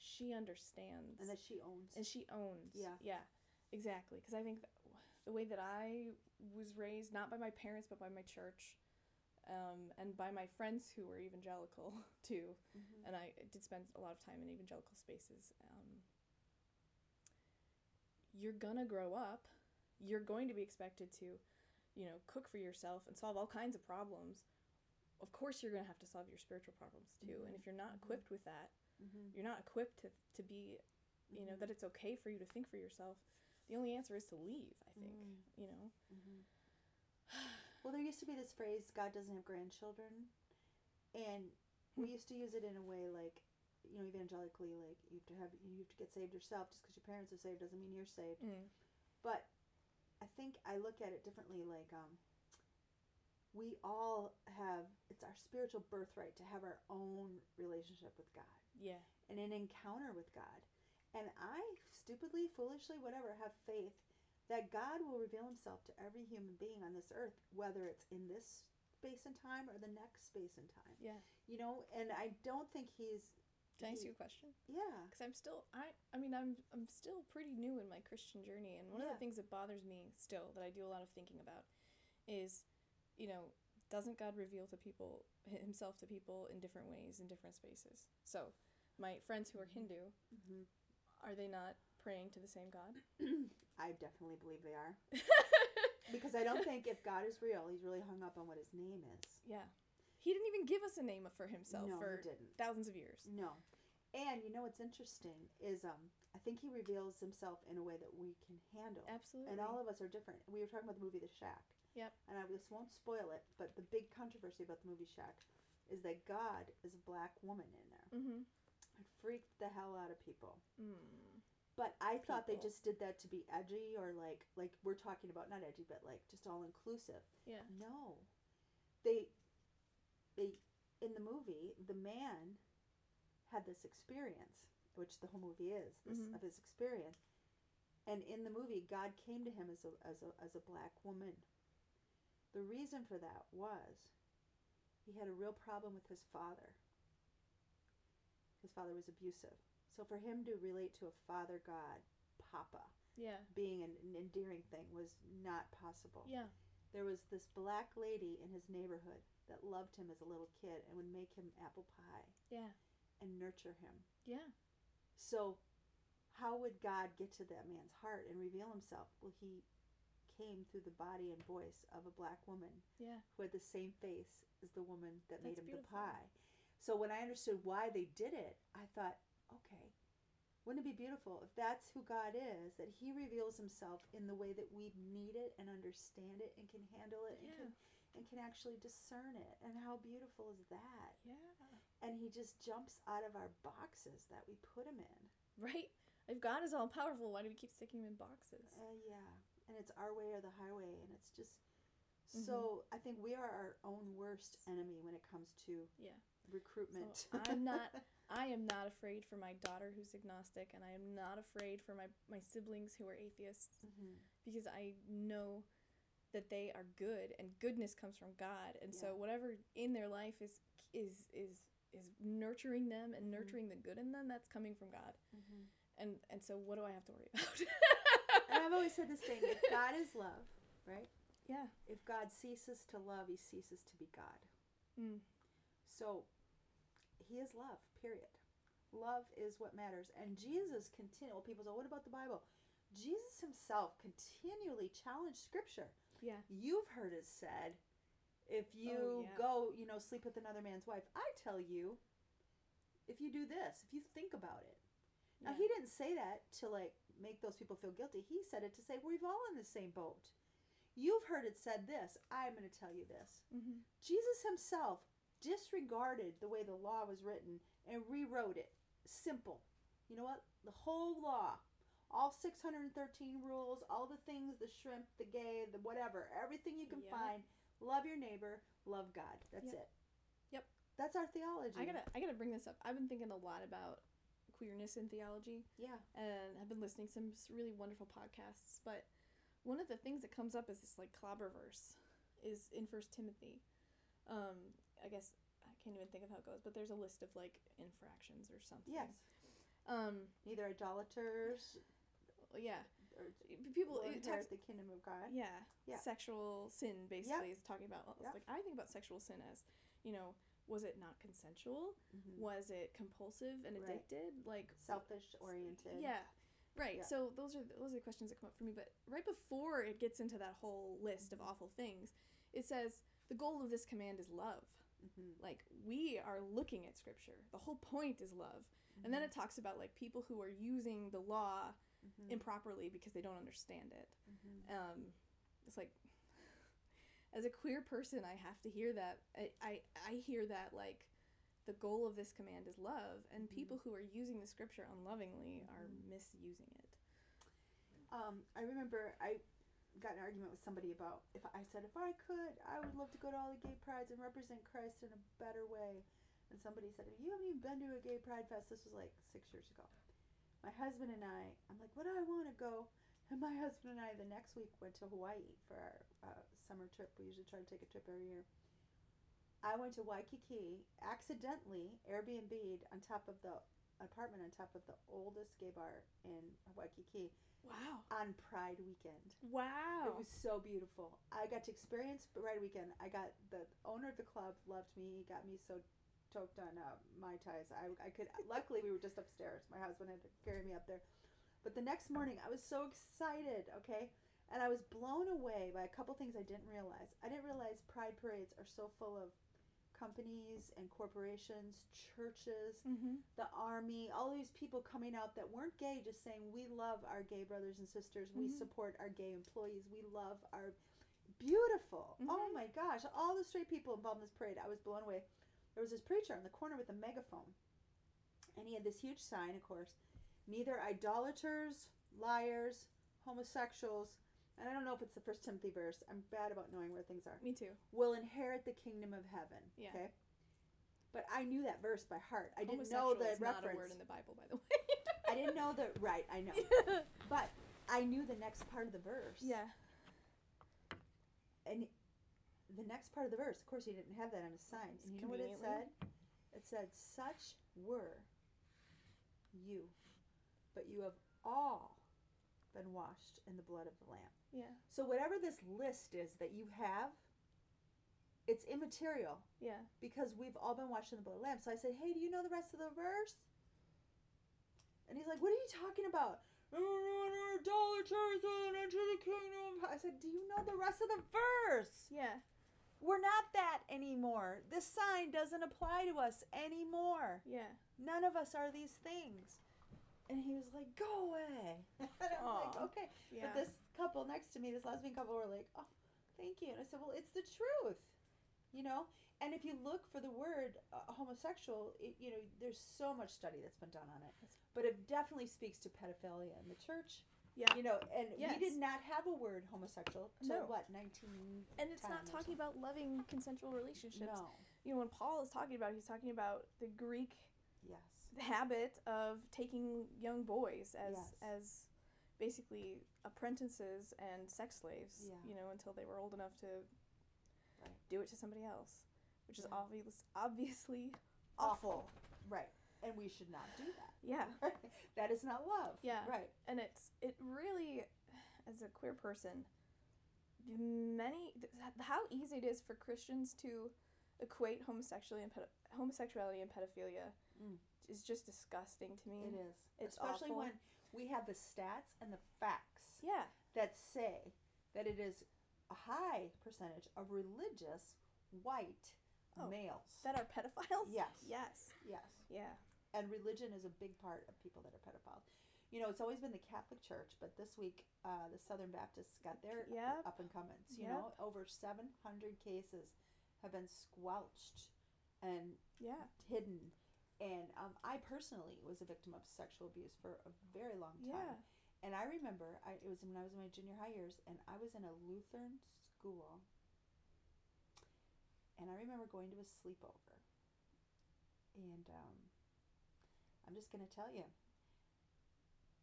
she understands and that she owns. and she owns. Yeah. yeah, exactly. Because I think the way that I was raised, not by my parents, but by my church, um, and by my friends who were evangelical too, Mhm. and I did spend a lot of time in evangelical spaces. Um, you're gonna grow up. You're going to be expected to, you know, cook for yourself and solve all kinds of problems. Of course, you're gonna have to solve your spiritual problems too. And Mhm. if you're not Mhm. equipped with that, Mhm. you're not equipped to, to be you know that it's okay for you to think for yourself the only answer is to leave i think Mm. you know Mhm. Well, there used to be this phrase, God doesn't have grandchildren. And we Hmm. used to use it in a way like, you know, evangelically, like you have to have, you have to get saved yourself. Just because your parents are saved doesn't mean you're saved. mm. But I think I look at it differently. Like, um, we all have, it's our spiritual birthright to have our own relationship with God yeah and an encounter with God. And I stupidly, foolishly, whatever, have faith that God will reveal himself to every human being on this earth, whether it's in this space and time or the next space and time. yeah. You know, and I don't think he's can i ask you a question? Yeah. because i'm still i i mean i'm i'm still pretty new in my christian journey and one of the things that bothers me still that i do a lot of thinking about is you know doesn't god reveal to people himself to people in different ways in different spaces? So my friends who are hindu hmm are they not praying to the same god I definitely believe they are. Because I don't think if God is real, he's really hung up on what his name is. yeah he didn't even give us a name for himself no, for he didn't. thousands of years No. And you know what's interesting is um I think he reveals himself in a way that we can handle. absolutely And all of us are different. We were talking about the movie The Shack. Yep. And I just won't spoil it, but the big controversy about the movie Shack is that God is a black woman in there. mm-hmm freaked the hell out of people. mm. But I thought they just did that to be edgy or like like we're talking about not edgy, but like just all inclusive. yeah No. They they in the movie, the man had this experience which the whole movie is this Mhm. of his experience. And in the movie, God came to him as a as a as a black woman. The reason for that was he had a real problem with his father. His father was abusive. So for him to relate to a father God, Papa, Yeah. being an, an endearing thing was not possible. Yeah. There was this black lady in his neighborhood that loved him as a little kid and would make him apple pie Yeah. and nurture him. Yeah. So, how would God get to that man's heart and reveal himself? Well, he came through the body and voice of a black woman Yeah. who had the same face as the woman that made him beautiful. the pie. So, when I understood why they did it, I thought, okay, wouldn't it be beautiful if that's who God is, that he reveals himself in the way that we need it and understand it and can handle it and, can, and can actually discern it? And how beautiful is that? Yeah. And he just jumps out of our boxes that we put him in. Right. If God is all powerful, why do we keep sticking him in boxes? Uh, yeah, and it's our way or the highway, and it's just Mm-hmm. so. I think we are our own worst enemy when it comes to Yeah. Recruitment. So I'm not. I am not afraid for my daughter who's agnostic, and I am not afraid for my my siblings who are atheists Mhm. because I know that they are good, and goodness comes from God. And so whatever in their life is is is is nurturing them and Mhm. nurturing the good in them, that's coming from God. Mhm. And and so what do I have to worry about? And I've always said this thing: if God is love, right? yeah. If God ceases to love, He ceases to be God. Mm. So, He is love. Period. Love is what matters. And Jesus continual. People say, "What about the Bible?" Jesus Himself continually challenged Scripture. Yeah. You've heard it said, if you Oh, yeah. go, you know, sleep with another man's wife. I tell you, if you do this, if you think about it. Now Yeah. he didn't say that to like make those people feel guilty. He said it to say we're all in the same boat. You've heard it said this. I'm going to tell you this. Mhm. Jesus himself disregarded the way the law was written and rewrote it. Simple. You know what? The whole law, all 613 rules, all the things, the shrimp, the gay, the whatever, everything you can Yeah. find. Love your neighbor, love God. That's Yep. it. Yep. That's our theology. I gotta I gotta bring this up. I've been thinking a lot about queerness in theology. Yeah. and I've been listening to some really wonderful podcasts. But one of the things that comes up is this like clobber verse is in First Timothy. Um, I guess I can't even think of how it goes, but there's a list of like infractions or something. Yes. Um. Neither idolaters Yeah. or People. It talks. the kingdom of God. Yeah. Yeah. Sexual sin basically is talking about. Yep. Like I think about sexual sin as, you know, was it not consensual? Mhm. Was it compulsive and Right. addicted? Like Selfish oriented. Yeah. Right. Yeah. So those are those are the questions that come up for me. But right before it gets into that whole list of awful things, it says the goal of this command is love. Hmm Like we are looking at scripture. The whole point is love. And then it talks about like people who are using the law Mhm. improperly because they don't understand it. Mhm. Um, it's like as a queer person, I have to hear that. I, I, I hear that like the goal of this command is love, and Mhm. people who are using the scripture unlovingly are misusing it. Um, I remember I got an argument with somebody about if I said if I could, I would love to go to all the gay prides and represent Christ in a better way. And somebody said, "You haven't even been to a gay pride fest." This was like six years ago. My husband and I, I'm like, "Would I want to go?" And my husband and I, the next week, went to Hawaii for our uh, summer trip. We usually try to take a trip every year. I went to Waikiki, accidentally Airbnb'd on top of the apartment on top of the oldest gay bar in Waikiki Wow. on Pride weekend. Wow. It was so beautiful. I got to experience Pride weekend. I got the owner of the club loved me. He got me so choked on uh, my ties. I, I could. luckily, we were just upstairs. My husband had to carry me up there. But the next morning, I was so excited. Okay, and I was blown away by a couple things I didn't realize. I didn't realize Pride parades are so full of companies and corporations, churches, mm-hmm. the army, all these people coming out that weren't gay, just saying, We love our gay brothers and sisters. We Mhm. support our gay employees. We love our. Beautiful. Oh Mhm. my gosh. All the straight people involved in this parade. I was blown away. There was this preacher in the corner with a megaphone. And he had this huge sign, of course. Neither idolaters, liars, homosexuals, and I don't know if it's the first Timothy verse. I'm bad about knowing where things are Me too. will inherit the kingdom of heaven. Yeah. Okay. But I knew that verse by heart. I didn't know the is reference. not a word in the Bible, by the way. I didn't know the right. I know, but I knew the next part of the verse. yeah. and the next part of the verse, of course, he didn't have that on his sign. And you know what it said? It said, "Such were you, but you have all been washed in the blood of the Lamb." Yeah. So whatever this list is that you have, it's immaterial Yeah. because we've all been watching the blood of the Lamb. So I said, "Hey, do you know the rest of the verse?" And he's like, "What are you talking about?" And into the kingdom. I said, "Do you know the rest of the verse?" Yeah. We're not that anymore. This sign doesn't apply to us anymore. Yeah. None of us are these things. And he was like, "Go away." and I'm like, "Okay." Yeah. But this couple next to me, this lesbian couple, were like, "Oh, thank you." And I said, "Well, it's the truth, you know." And if you look for the word uh, homosexual, it, you know, there's so much study that's been done on it, but it definitely speaks to pedophilia in the church. Yeah. You know, and Yes. we did not have a word homosexual till No. what 19. And it's not talking about loving consensual relationships. No. You know, when Paul is talking about, it, he's talking about the Greek Yes. habit of taking young boys as Yes. as basically apprentices and sex slaves. Yeah. You know, until they were old enough to Right. do it to somebody else, which is Yeah. obvious, obviously Awful. Right. And we should not do that. Yeah. that is not love. Yeah. Right. and it's it really as a queer person many th- how easy it is for christians to equate homosexuality and pedo- homosexuality and pedophilia Mm. is just disgusting to me It is. It's Especially awful. when we have the stats and the facts yeah that say that it is a high percentage of religious white Oh, males. that are pedophiles Yes. yes yes. yeah And religion is a big part of people that are pedophiles. You know, it's always been the Catholic Church, but this week uh, the Southern Baptists got their Yep. up and comings. You Yep. know, over 700 cases have been squelched and yeah hidden. And um, I personally was a victim of sexual abuse for a very long time. yeah And I remember I, it was when I was in my junior high years, and I was in a Lutheran school. And I remember going to a sleepover. And um, I'm just going to tell you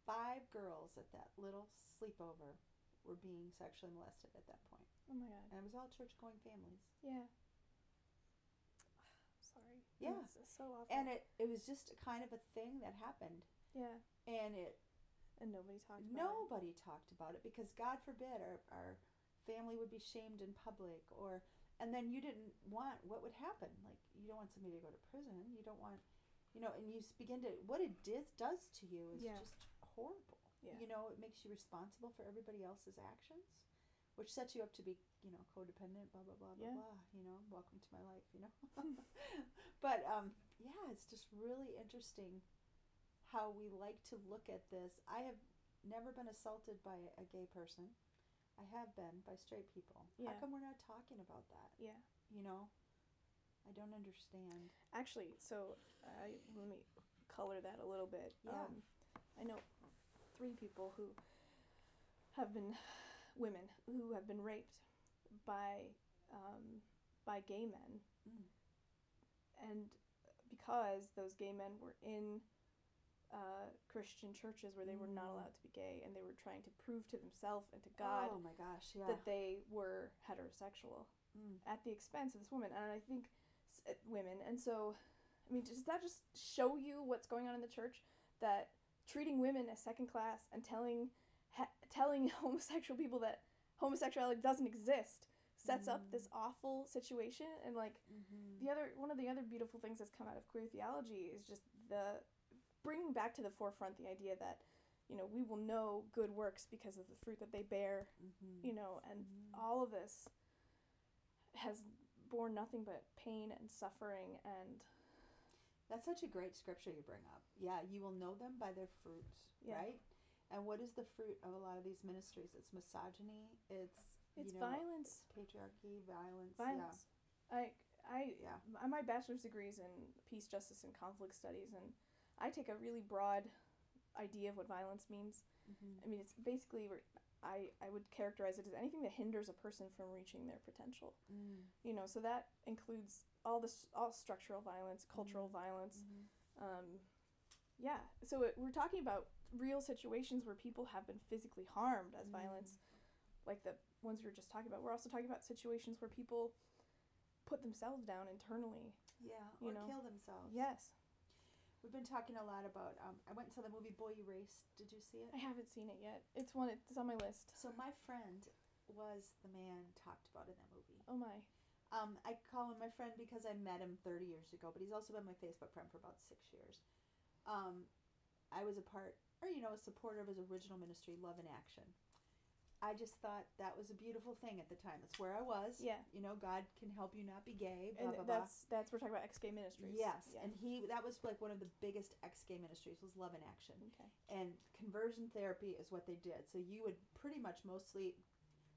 five girls at that little sleepover were being sexually molested at that point. oh my god And it was all church going families. yeah Yeah. it's so awful And it, it was just kind of a thing that happened. yeah And it and nobody talked about it nobody talked about it because God forbid our, our family would be shamed in public or and then you didn't want what would happen like you don't want somebody to go to prison you don't want you know and you begin to what it does does to you is Yeah. just horrible Yeah. you know it makes you responsible for everybody else's actions which sets you up to be you know codependent blah blah blah blah Yeah. blah you know welcome to my life you know but um yeah it's just really interesting how we like to look at this i have never been assaulted by a gay person i have been by straight people yeah. how come we're not talking about that yeah you know i don't understand Actually, so I let me color that a little bit. Yeah. Um, I know three people who have been women who have been raped by um, by gay men, Mm. and because those gay men were in uh, Christian churches where they were not Mm. allowed to be gay, and they were trying to prove to themselves and to God oh my gosh yeah that they were heterosexual Mm. at the expense of this woman and i think s- uh, women and so i mean does that just show you what's going on in the church that treating women as second class and telling ha- telling homosexual people that homosexuality doesn't exist sets up this awful situation and like hmm the other one of the other beautiful things that's come out of queer theology is just the bringing back to the forefront the idea that you know we will know good works because of the fruit that they bear hmm you know and Mhm. all of this has borne nothing but pain and suffering and That's such a great scripture you bring up. Yeah, you will know them by their fruits, Yeah. right? And what is the fruit of a lot of these ministries? It's misogyny. It's it's you know, violence patriarchy, violence. violence i i Yeah. my- my bachelor's degree is in peace justice and conflict studies and i take a really broad idea of what violence means Yeah. hmm i mean it's basically i i would characterize it as anything that hinders a person from reaching their potential Mm. you know so that includes all this all structural violence cultural Mhm. violence Mhm. um, yeah. So it, we're talking about real situations where people have been physically harmed as Mm. violence, like the ones we were just talking about. We're also talking about situations where people put themselves down internally. Yeah, You or know. kill themselves. Yes, We've been talking a lot about. Um, I went and saw the movie Boy Erased. Did you see it? I haven't seen it yet. It's one. It's on my list. So my friend was the man talked about in that movie. Oh my. Um, I call him my friend because I met him 30 years ago, but he's also been my Facebook friend for about six years. Um, I was a part, or you know, a supporter of his original ministry, Love in Action. I just thought that was a beautiful thing at the time. That's where I was. Yeah. You know, God can help you not be gay. Blah And blah blah. that's that's we're talking about ex gay ministries. Yes, Yeah. and he that was like one of the biggest ex gay ministries was Love in Action, okay. and conversion therapy is what they did. So you would pretty much mostly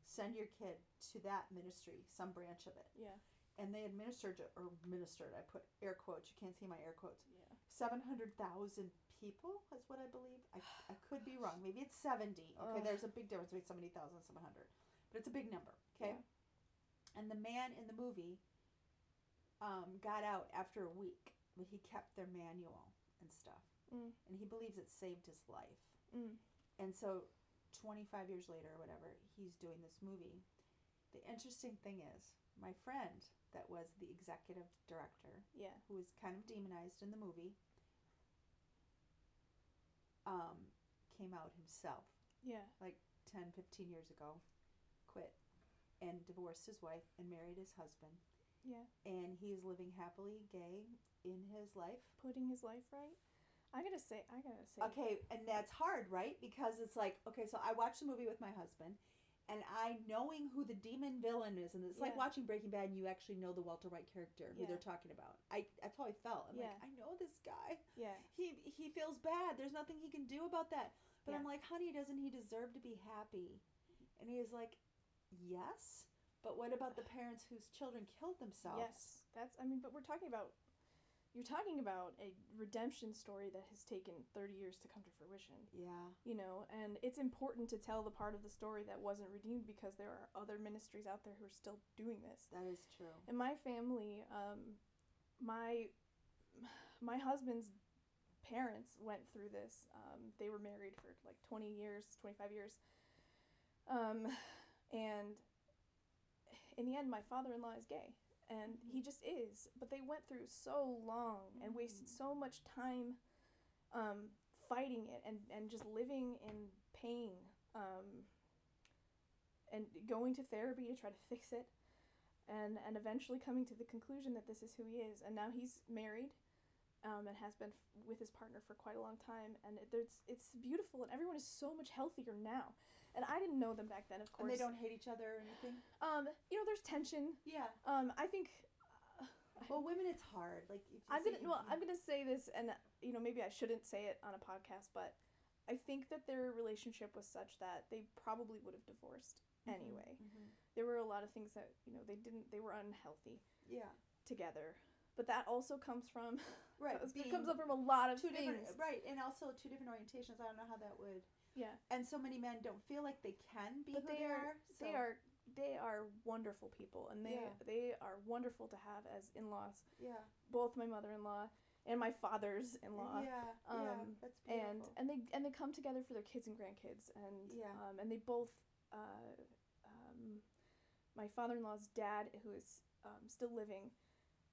send your kid to that ministry, some branch of it, Yeah. and they administered or ministered. I put air quotes. You can't see my air quotes. Yeah. Seven hundred thousand people is what I believe. I, I could be wrong. Maybe it's seventy. Okay, Ugh. there's a big difference between seventy thousand and seven hundred, but it's a big number. Okay, and the man in the movie um, got out after a week, but he kept their manual and stuff, Mm. and he believes it saved his life. Mm. And so, 25 years later or whatever, he's doing this movie. The interesting thing is, my friend that was the executive director, Yeah. who was kind of demonized in the movie, um, came out himself Yeah. 10, 15 years ago, quit, and divorced his wife and married his husband. Yeah. And he is living happily gay in his life. Putting his life right. I gotta say. I gotta say. Okay, and that's hard, right? Because it's like, okay, so I watched the movie with my husband, and I knowing who the demon villain is, and it's like watching Breaking Bad, and you actually know the Walter White character who Yeah. they're talking about. I that's how I felt. I'm Yeah. like, I know this guy. Yeah. He he feels bad. There's nothing he can do about that. But I'm like, honey, doesn't he deserve to be happy? And he was like, yes. But what about the parents whose children killed themselves? Yes, that's. I mean, but we're talking about. You're talking about a redemption story that has taken 30 years to come to fruition. Yeah. You know, and it's important to tell the part of the story that wasn't redeemed because there are other ministries out there who are still doing this. That is true. In my family, um, my my husband's parents went through this. Um, they were married for like 20 years, 25 years. Um, and in the end, my father in law is gay. And he just is. But they went through so long and wasted Mm. so much time um, fighting it and, and just living in pain um, and going to therapy to try to fix it and and eventually coming to the conclusion that this is who he is and now he's married um, and has been f- with his partner for quite a long time and it, it's it's beautiful and everyone is so much healthier now and I didn't know them back then of course. And they don't hate each other or anything? um you know there's tension Yeah. um I think uh, Well, women, it's hard. Like, I'm gonna well I'm gonna say this and you know maybe I shouldn't say it on a podcast but I think that their relationship was such that they probably would have divorced Mhm, anyway mhm. there were a lot of things that you know they didn't they were unhealthy Yeah. together but that also comes from Right. it comes up from a lot of two things different, right, and also two different orientations. I don't know how that would. Yeah And so many men don't feel like they can be but who they they are are. they are they are wonderful people and they Yeah. they are wonderful to have as in-laws Yeah. both my mother-in-law and my father's in-law Yeah. yeah. um, That's beautiful. and and they and they come together for their kids and grandkids and Yeah. um, and they both uh, um, my father-in-law's dad who is um, still living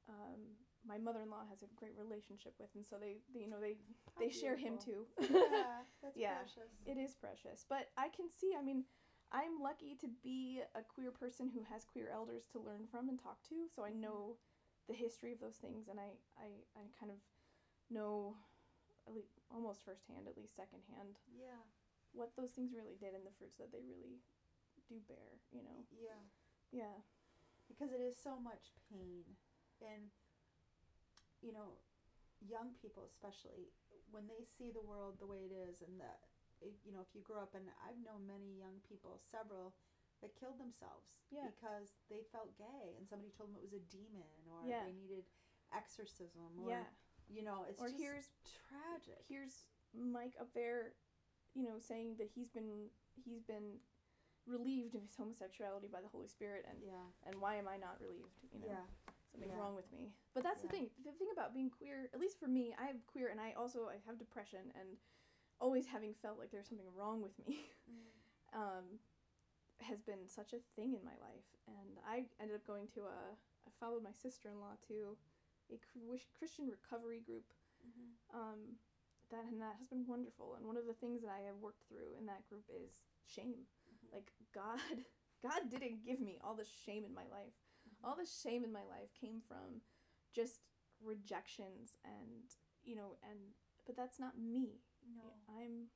um, my mother-in-law has a great relationship with and so they, they you know they How they share him too yeah. That's Yeah. precious. it is precious but i can see i mean i'm lucky to be a queer person who has queer elders to learn from and talk to so i know mm-hmm. the history of those things and i i, I kind of know at least, almost firsthand at least secondhand Yeah. what those things really did and the fruits that they really do bear you know Yeah. yeah because it is so much pain and you know young people especially when they see the world the way it is and that you know if you grow up and i've known many young people several that killed themselves Yeah. because they felt gay and somebody told them it was a demon or Yeah. they needed exorcism or yeah. you know it's or just here's tragic. here's mike up there you know saying that he's been he's been relieved of his homosexuality by the holy spirit and yeah. and why am i not relieved you know? Yeah something's Yeah. wrong with me. But that's the thing. The thing about being queer, at least for me, I am queer and I also I have depression and always having felt like there's something wrong with me. um, has been such a thing in my life. And I ended up going to a, I followed my sister in law to a Christian recovery group. Mhm. Um, that and that has been wonderful. And one of the things that I have worked through in that group is shame. Mhm. Like God, God didn't give me all the shame in my life. All the shame in my life came from just rejections and you know and but that's not me. No. I'm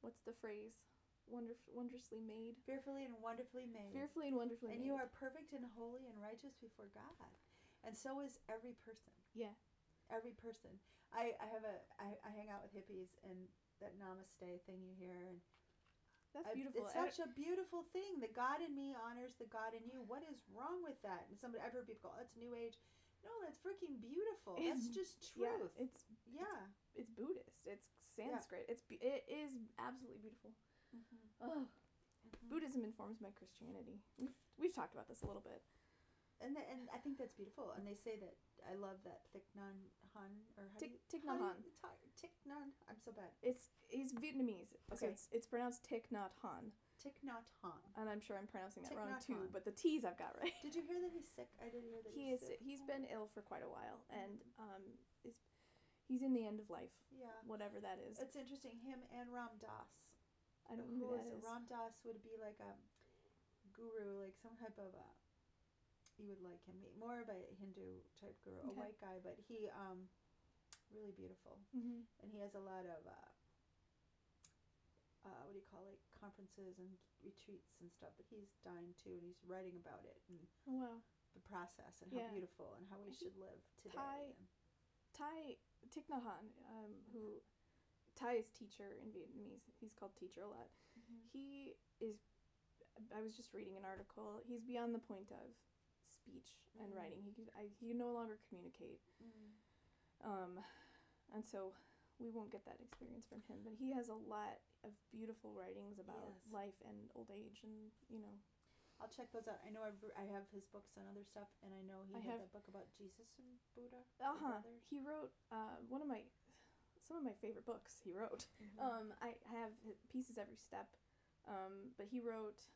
what's the phrase? Wonderf- wondrously made. Fearfully and wonderfully made. Fearfully and wonderfully and made. you are perfect and holy and righteous before God. And so is every person. Yeah. Every person. I, I have a I, I hang out with hippies and that namaste thing you hear and That's I- beautiful. It's such a beautiful thing. The God in me honors the God in you. What is wrong with that? And somebody I've heard people go, "Oh, it's new age." No, that's freaking beautiful. It's- that's just yeah, truth. it's yeah. it's Buddhist. It's Sanskrit. It's it is absolutely beautiful. Oh, Buddhism informs my Christianity. We've we've talked about this a little bit. And the, and I think that's beautiful. And they say that I love that Thich Nhat Hanh or how do Thich- you- Thich how Nhat Hanh. Thich Nhat. I'm so bad. It's he's Vietnamese, so Okay. it's it's pronounced Thich Nhat Hanh, Thich Nhat Hanh. and I'm sure I'm pronouncing that Thich wrong too. But the T's I've got right. Did you hear that he's sick? I didn't hear that he he's is sick. he's been ill for quite a while, and um is he's in the end of life, Yeah. whatever that is. It's interesting. Him and Ram Dass. I don't know who is that it? is. Ram Dass would be like a guru, like some type of a. You would like him, be more of a Hindu type guru, a white guy, but he um, really beautiful, hmm and he has a lot of uh, uh, what do you call it, conferences and retreats and stuff. But he's dying too, and he's writing about it and Oh wow. the process and how beautiful and how we should live today. Thay- and- Thay Thich Nhat um, who Thay is teacher in Vietnamese. He's called teacher a lot. He is. I was just reading an article. He's beyond the point of speech and Mhm. writing. He could. I, he can no longer communicate. Mm. Um, and so we won't get that experience from him. But he has a lot of beautiful writings about Yes. life and old age, and you know, I'll check those out. I know I've, I have his books and other stuff, and I know he I had have- that book about Jesus and Buddha. uh huh. He wrote uh, one of my some of my favorite books. He wrote. Mhm. Um, I have Peace Is Every Step, um, but he wrote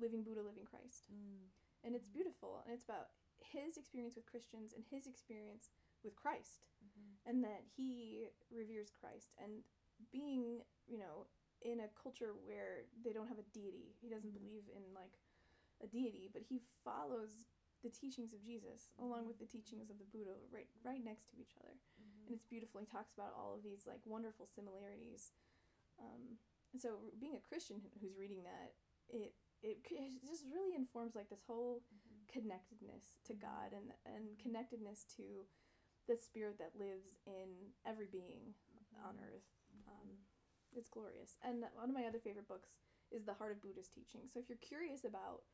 "Living Buddha, Living Christ," Mm. And it's Mhm. beautiful, and it's about his experience with Christians and his experience with Christ, Mhm. and that he reveres Christ, and being, you know, in a culture where they don't have a deity, he doesn't Mhm. believe in like a deity, but he follows the teachings of Jesus along Mhm. with the teachings of the Buddha right right next to each other Mhm. and it's beautiful. He talks about all of these like wonderful similarities. Um, and so, being a Christian who's reading that, it it it just really informs like this whole Mhm. connectedness to God and and connectedness to the spirit that lives in every being on Mhm. earth. Um, it's glorious. And one of my other favorite books is The Heart of Buddha's Teaching. So if you're curious about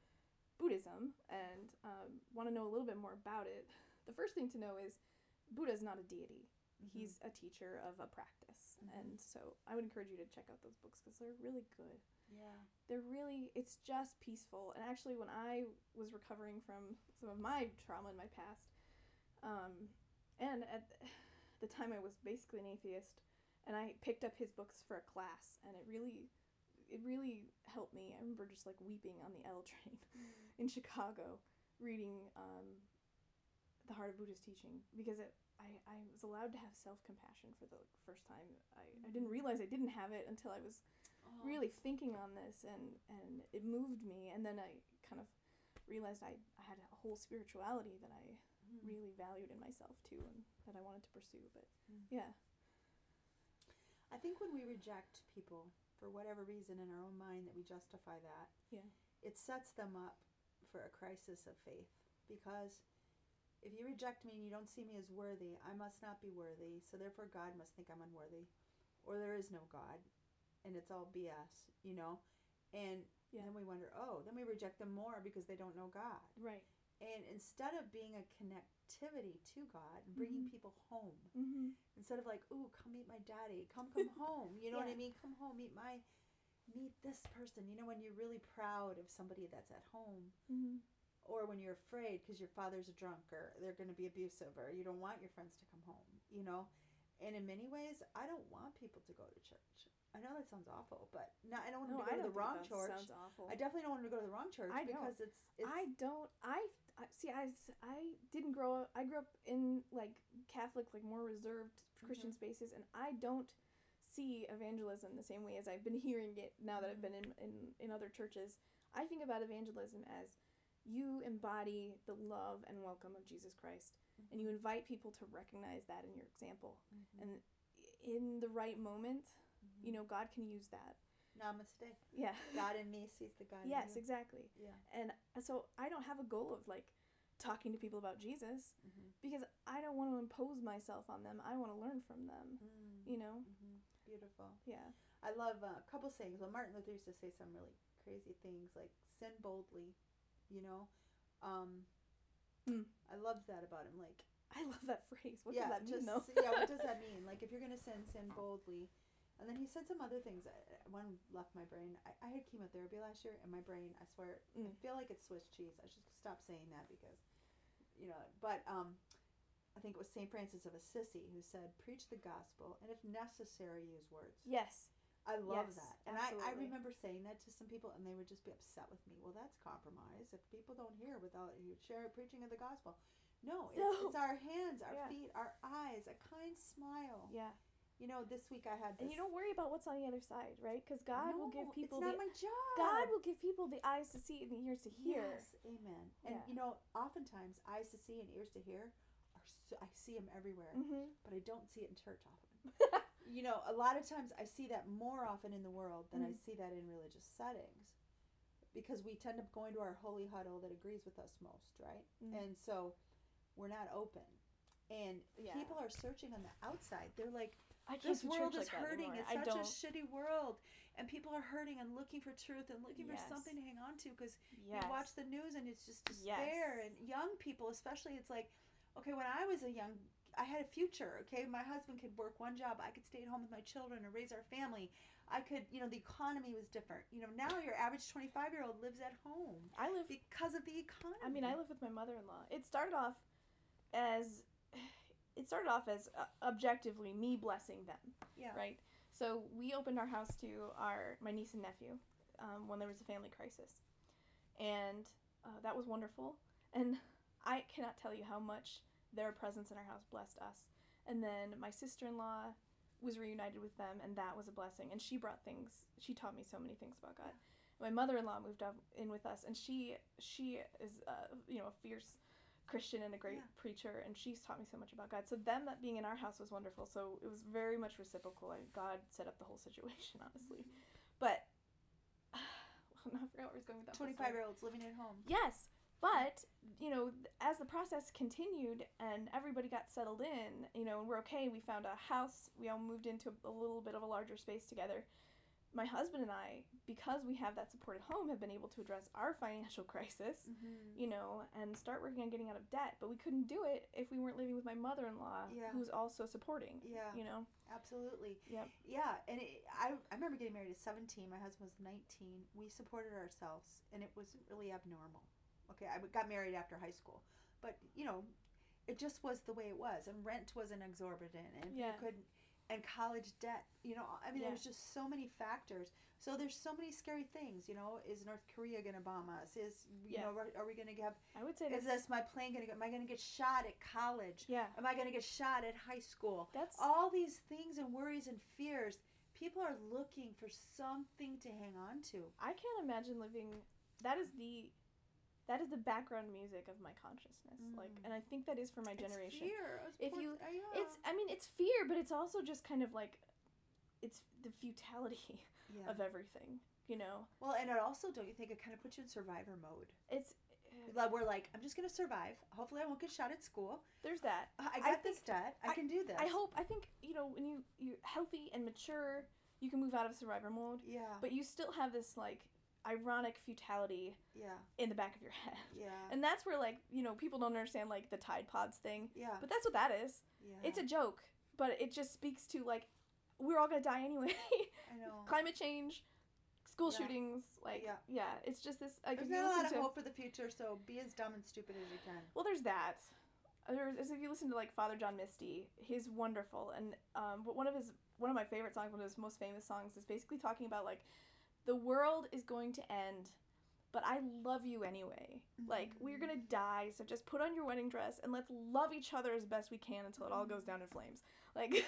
Buddhism and um, want to know a little bit more about it, the first thing to know is Buddha is not a deity. Mhm. He's a teacher of a practice. Mhm. And so I would encourage you to check out those books because they're really good. Yeah. They're really, it's just peaceful. And actually, when I was recovering from some of my trauma in my past, um, and at the time I was basically an atheist, and I picked up his books for a class, and it really, it really helped me. I remember just like weeping on the L train in Chicago, reading um, the Heart of Buddha's Teaching because it. I, I was allowed to have self compassion for the first time. I, I didn't realize I didn't have it until I was Oh. really thinking on this and and it moved me and then i kind of realized i, I had a whole spirituality that i Mhm. really valued in myself too and that i wanted to pursue but Mm. yeah I think when we reject people for whatever reason in our own mind that we justify that, Yeah. it sets them up for a crisis of faith because if you reject me and you don't see me as worthy, I must not be worthy, so therefore God must think I'm unworthy, or there is no God, and it's all BS, you know, and Yeah. then we wonder, oh, then we reject them more because they don't know God, right and instead of being a connectivity to God and bringing Mhm. people home, mm-hmm. instead of like, ooh, come meet my daddy, come come home. You know what I mean? Come home, meet my, meet this person. You know when you're really proud of somebody that's at home. Mm-hmm. or when you're afraid because your father's a drunk or they're going to be abusive or you don't want your friends to come home, you know. And in many ways, I don't want people to go to church. I know that sounds awful, but no, I don't want No, to I go to the wrong that church. Sounds awful. I definitely don't want to go to the wrong church I don't. because it's, it's I don't. I, I see. I, I didn't grow up. I grew up in like Catholic, like more reserved Christian Mm-hmm. spaces, and I don't see evangelism the same way as I've been hearing it now that I've Mm-hmm. been in, in in other churches. I think about evangelism as you embody the love and welcome of Jesus Christ, and you invite people to recognize that in your example, Mhm. and in the right moment. You know, God can use that. namaste. Yeah. God in me sees the God yes, in you. exactly. Yeah. And so I don't have a goal of like talking to people about Jesus Mm-hmm. because I don't want to impose myself on them. I want to learn from them, Mm. you know? hmm Beautiful. Yeah. I love uh, a couple sayings. Well, Martin Luther used to say some really crazy things like "sin boldly," you know. Um, Hmm. I love that about him. Like, I love that phrase. What yeah, does that mean just though? yeah. What does that mean? Like, if you're gonna sin, sin boldly. And then he said some other things. uh, One left my brain. I, I had chemotherapy last year, and my brain, I swear, I Mm. feel like it's Swiss cheese. I should stop saying that because, you know. But um, I think it was Saint Francis of Assisi who said, "Preach the gospel, and if necessary, use words." yes. I love Yes, that. And I, I remember saying that to some people and they would just be upset with me. Well, that's compromise. If people don't hear without you share preaching of the gospel. No, it's, No. it's our hands, our Yeah. feet, our eyes, a kind smile. Yeah. You know, this week I had this. And you don't worry about what's on the other side, right? Because God will give people It's not the my job. God will give people the eyes to see and the ears to hear. Yes, amen. And Yeah. you know, oftentimes eyes to see and ears to hear are so, I see them everywhere, Mm-hmm. but I don't see it in church often. you know, a lot of times I see that more often in the world than I Mhm. see that in religious settings because we tend to go into our holy huddle that agrees with us most, right? Mhm. And so we're not open. And Yeah. people are searching on the outside. They're like, I this world is like hurting. It's I such don't. a shitty world. And people are hurting and looking for truth and looking Yes. for something to hang on to because yes. you watch the news and it's just despair Yes. and young people especially it's like okay when i was a young i had a future okay my husband could work one job i could stay at home with my children and raise our family i could you know the economy was different you know now your average 25 year old lives at home I live because of the economy I mean, I live with my mother-in-law. It started off as it started off as uh, objectively me blessing them, yeah right? So we opened our house to our my niece and nephew um, when there was a family crisis, and uh, that was wonderful. And I cannot tell you how much their presence in our house blessed us. And then my sister-in-law was reunited with them, and that was a blessing. And she brought things. She taught me so many things about God. My mother-in-law moved up in with us, and she she is uh, you know a fierce Christian and a great Yeah. preacher, and she's taught me so much about God. So them that being in our house was wonderful. So it was very much reciprocal, and God set up the whole situation, honestly. Mm-hmm. But now I forgot where I was going with that. 25 year olds living at home Yes, but you know, as the process continued and everybody got settled in, you know, and we're okay. We found a house. We all moved into a little bit of a larger space together. My husband and I, because we have that support at home, have been able to address our financial crisis, mm-hmm. you know, and start working on getting out of debt. But we couldn't do it if we weren't living with my mother-in-law, Yeah. who's also supporting. yeah You know. Absolutely. Yep. Yeah, and it, I I remember getting married at 17. My husband was 19. We supported ourselves, and it wasn't really abnormal. Okay, I got married after high school, but you know, it just was the way it was, and rent wasn't exorbitant, and Yeah. you couldn't, and college debt. You know, I mean, Yeah. there's just so many factors. So there's so many scary things. You know, is North Korea going to bomb us? Is you Yeah. know, are, are we going to have? I would say Is this my plane going to? Go am I going to get shot at college? yeah. Am I going to get shot at high school? That's all these things and worries and fears people are looking for something to hang on to I can't imagine living. That is the, that is the background music of my consciousness. Like, Mm. and I think that is for my generation. it's fear It's If you- uh, yeah. It's, I mean, it's fear, but it's also just kind of like, it's the futility yeah. of everything. You know, well and it also don't you think it kind of puts you in survivor mode it's like we're like i'm just gonna survive hopefully i won't get shot at school there's that. i I got this debt i, I- can do this I hope. I think you know when you you're healthy and mature, you can move out of survivor mode, yeah but you still have this like ironic futility yeah in the back of your head. yeah And that's where like you know people don't understand like the Tide Pods thing, yeah but that's what that is. yeah It's a joke, but it just speaks to like we're all gonna die anyway. i know Climate change, school Yeah. shootings. Like, yeah. Yeah. it's just this. Like, There's not a lot of to, hope for the future, so be as dumb and stupid as you can. Well, there's that. There's, as if you listen to like Father John Misty, he's wonderful, and um, but one of his one of my favorite songs, one of his most famous songs, is basically talking about like the world is going to end, but I love you anyway. Mm-hmm. Like we're gonna die, so just put on your wedding dress and let's love each other as best we can until it all goes down in flames. Like,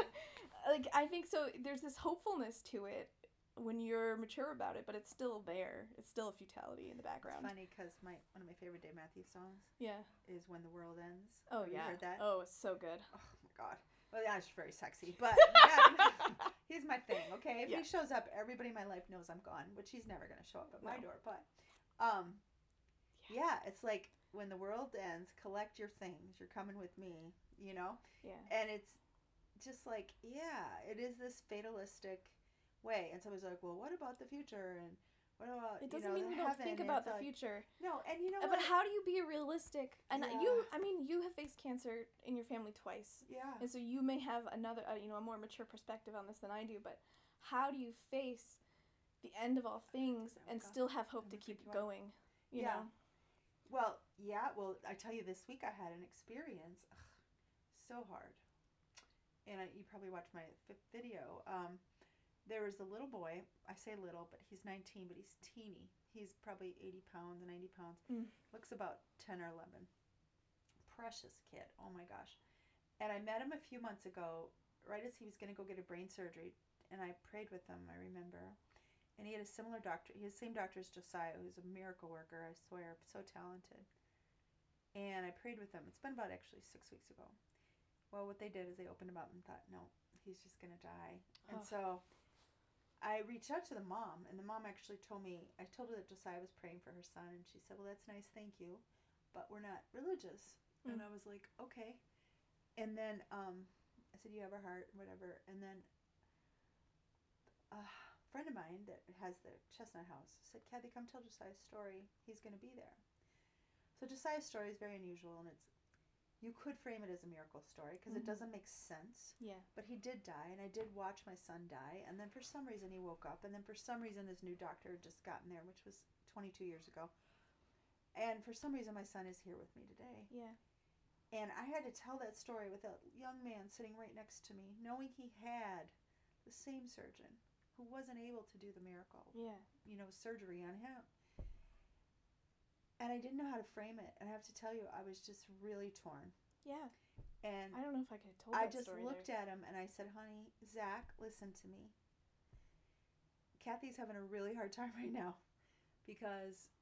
like I think so. There's this hopefulness to it when you're mature about it, but it's still there. It's still a futility in the It's background. funny because my one of my favorite Dave Matthews songs Yeah. is "When the World Ends." Oh Have you yeah. heard that? Oh, it's so good. Oh my god. Well, yeah, it's very sexy, but yeah, he's my thing. Okay, if Yeah. he shows up, everybody in my life knows I'm gone, which he's never gonna show up at my No. door. But, um, yeah, it's like when the world ends, collect your things. You're coming with me, you know. Yeah. And it's just like, yeah, it is this fatalistic way. And somebody's like, well, what about the future? And what about It doesn't know, mean we don't think about the like- future. No, and you know Uh, what? But how do you be realistic? And Yeah. you, I mean, you have faced cancer in your family twice, yeah. and so you may have another, uh, you know, a more mature perspective on this than I do. But how do you face the end of all things Oh, and God. still have hope I'm to keep you going? You Yeah. know. Well, yeah. Well, I tell you, this week I had an experience. Ugh, so hard. And I, you probably watched my video. Um, there was a little boy. I say little, but he's 19, but he's teeny. He's probably 80 pounds, 90 pounds. Mm. Looks about 10 or 11. Precious kid. Oh my gosh. And I met him a few months ago, right as he was going to go get a brain surgery. And I prayed with him, I remember. And he had a similar doctor. He has the same doctor as Josiah, who's a miracle worker, I swear, so talented. And I prayed with him. It's been about actually six weeks ago. Well, what they did is they opened him up and thought, no, he's just going to die. And Oh. so I reached out to the mom, and the mom actually told me, I told her that Josiah was praying for her son, and she said, well, that's nice, thank you, but we're not religious. And Mm. I was like, okay. And then um, I said, you have a heart, whatever. And then a friend of mine that has the Chestnut House said, Kathy, come tell Josiah's story. He's going to be there. So Josiah's story is very unusual, and it's you could frame it as a miracle story because Mhm. it doesn't make sense. Yeah. But he did die, and I did watch my son die. And then for some reason he woke up, and then for some reason this new doctor had just gotten there, which was 22 years ago. And for some reason my son is here with me today. Yeah. And I had to tell that story with a young man sitting right next to me, knowing he had the same surgeon who wasn't able to do the miracle, Yeah. you know, surgery on him. And I didn't know how to frame it. And I have to tell you, I was just really torn. Yeah. And I don't know if I could have told I just looked there. at him and I said, honey, Zach, listen to me. Kathy's having a really hard time right now because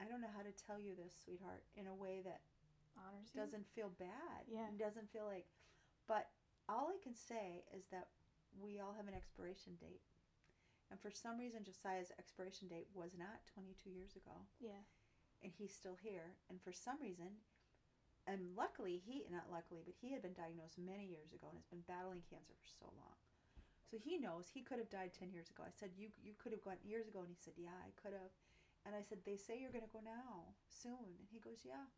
I don't know how to tell you this, sweetheart, in a way that honors you. doesn't feel bad. Yeah. and Doesn't feel like, but all I can say is that we all have an expiration date. And for some reason, Josiah's expiration date was not 22 years ago, Yeah. And he's still here. And for some reason, and luckily, he, not luckily, but he had been diagnosed many years ago and has been battling cancer for so long. So he knows he could have died 10 years ago. I said, You, you could have gone years ago. And he said, Yeah, I could have. And I said, They say you're going to go now, soon. And he goes, Yeah.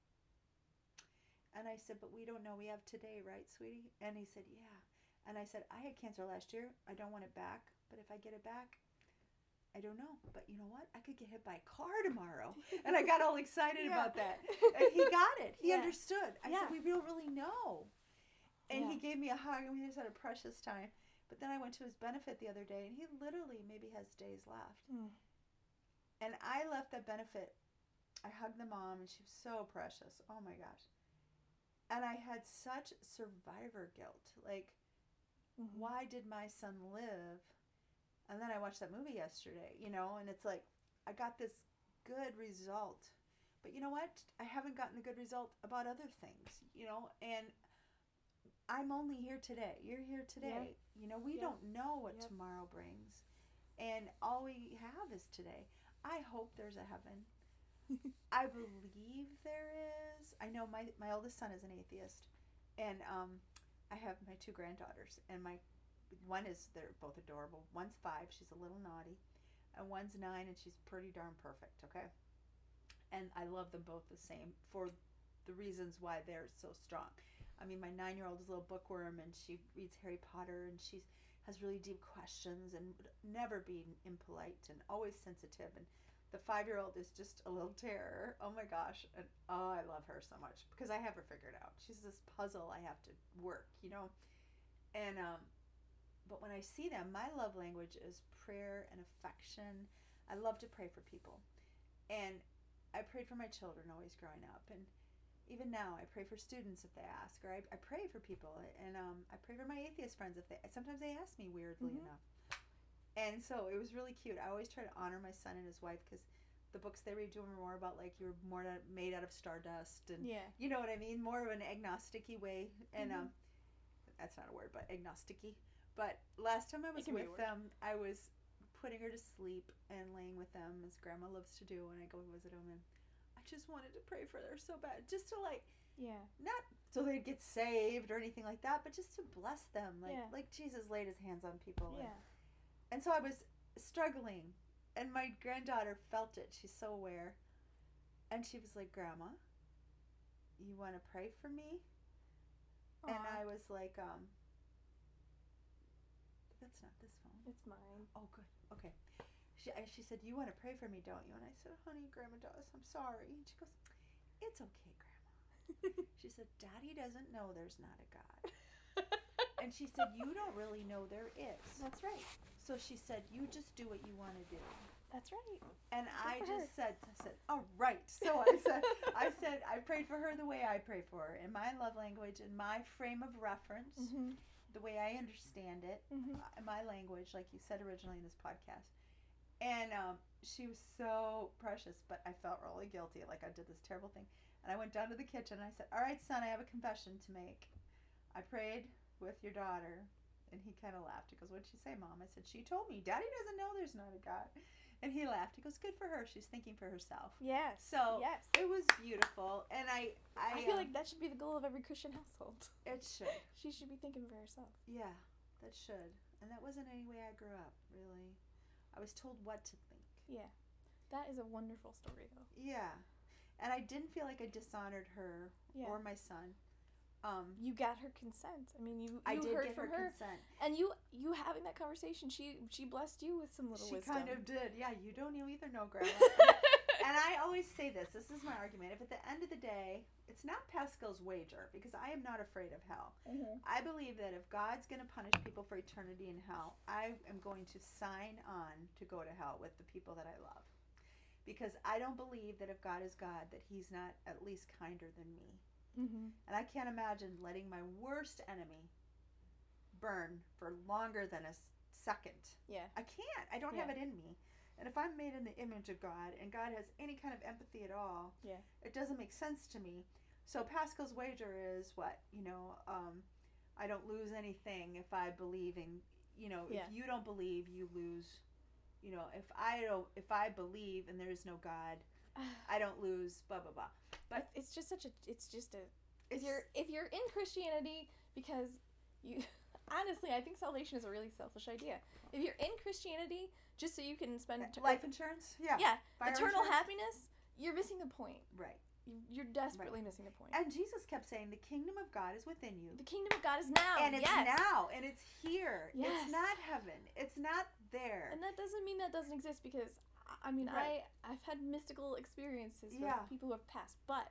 And I said, But we don't know. We have today, right, sweetie? And he said, Yeah. And I said, I had cancer last year. I don't want it back. But if I get it back, I don't know. But you know what? I could get hit by a car tomorrow. And I got all excited Yeah. about that. And he got it. He Yeah. understood. I Yeah. said, We don't really know. And he gave me a hug, and we just had a precious time. But then I went to his benefit the other day, and he literally maybe has days left. Mm. And I left that benefit. I hugged the mom, and she was so precious. Oh my gosh. And I had such survivor guilt. Like, Mhm. why did my son live? And then I watched that movie yesterday, you know, and it's like, I got this good result. But you know what? I haven't gotten a good result about other things, you know, and I'm only here today. You're here today. You know, we Yeah. don't know what Yep. tomorrow brings. And all we have is today. I hope there's a heaven. I believe there is. I know my my oldest son is an atheist, and um, I have my two granddaughters, and my one is they're both adorable. One's five, she's a little naughty, and one's nine, and she's pretty darn perfect. Okay, and I love them both the same for the reasons why they're so strong. I mean, my nine year old is a little bookworm, and she reads Harry Potter, and she has really deep questions and would never be impolite and always sensitive. And the five year old is just a little terror. Oh my gosh. And oh, I love her so much because I have her figured out. She's this puzzle I have to work, you know? And, um, but when I see them, my love language is prayer and affection. I love to pray for people. And I prayed for my children always growing up. And even now, I pray for students if they ask, or I, I pray for people. And um, I pray for my atheist friends if they, sometimes they ask me weirdly Mhm. enough. And so it was really cute. I always try to honor my son and his wife because the books they read to him are more about like you're more made out of stardust and Yeah. you know what I mean? More of an agnostic way. And Mhm. um, that's not a word, but agnostic But last time I was can be a with them, I was putting her to sleep and laying with them as grandma loves to do when I go visit them. And I just wanted to pray for her so bad. Just to like, Yeah. not so they'd get saved or anything like that, but just to bless them. Like, Yeah. like Jesus laid his hands on people. and- Yeah. and so I was struggling, and my granddaughter felt it. She's so aware. And she was like, Grandma, you want to pray for me? And I was like, um, that's not this phone. It's mine. Oh, good. Okay. She, I- she said, You want to pray for me, don't you? And I said, Honey, Grandma does. I'm sorry. And she goes, It's okay, Grandma. She said, Daddy doesn't know there's not a God. And she said, You don't really know there is. That's right. So she said, You just do what you want to do. That's right. And I for just said, I said, all right. So I said, I said, I prayed for her the way I pray for her, in my love language, in my frame of reference, Mhm. The way I understand it, Mhm. uh, in my language, like you said originally in this podcast. And um, she was so precious, but I felt really guilty, like I did this terrible thing. And I went down to the kitchen and I said, All right, son, I have a confession to make. I prayed with your daughter. And he kind of laughed. He goes, What'd she say, Mom? I said, She told me. Daddy doesn't know there's not a God. And he laughed. He goes, Good for her. She's thinking for herself. Yes. So, yes. It was beautiful. And I, I, I feel um, like that should be the goal of every Christian household. it should. She should be thinking for herself. Yeah, that should. And that wasn't any way I grew up, really. I was told what to think. Yeah. That is a wonderful story, though. Yeah. And I didn't feel like I dishonored her Yeah. or my son. Um, you got her consent. I mean, you, you I did heard from her, her, consent. and you you having that conversation. She she blessed you with some little She wisdom. kind of did. Yeah, you don't you either know, Grandma. and I always say this. This is my argument. If at the end of the day, it's not Pascal's wager, because I am not afraid of hell. Mhm. I believe that if God's going to punish people for eternity in hell, I am going to sign on to go to hell with the people that I love. Because I don't believe that if God is God, that He's not at least kinder than me. Mhm. And I can't imagine letting my worst enemy burn for longer than a second. Yeah. I can't. I don't have it in me. And if I'm made in the image of God and God has any kind of empathy at all, Yeah. it doesn't make sense to me. So Pascal's wager is what you know. Um, I don't lose anything if I believe in. You know, Yeah. if you don't believe, you lose. You know, if I don't, if I believe and there is no God, I don't lose. Blah blah blah. But it's just such a it's just a if it's you're if you're in Christianity because you honestly I think salvation is a really selfish idea. If you're in Christianity just so you can spend t- life insurance. Yeah. yeah Fire eternal insurance? happiness, you're missing the point. Right. You- You're desperately missing the point. And Jesus kept saying, "The kingdom of God is within you." the kingdom of God is now. and it's yes. now and it's here Yes. it's not heaven it's not there And that doesn't mean that doesn't exist because I- mean Right. I I've had mystical experiences with Yeah. people who have passed, but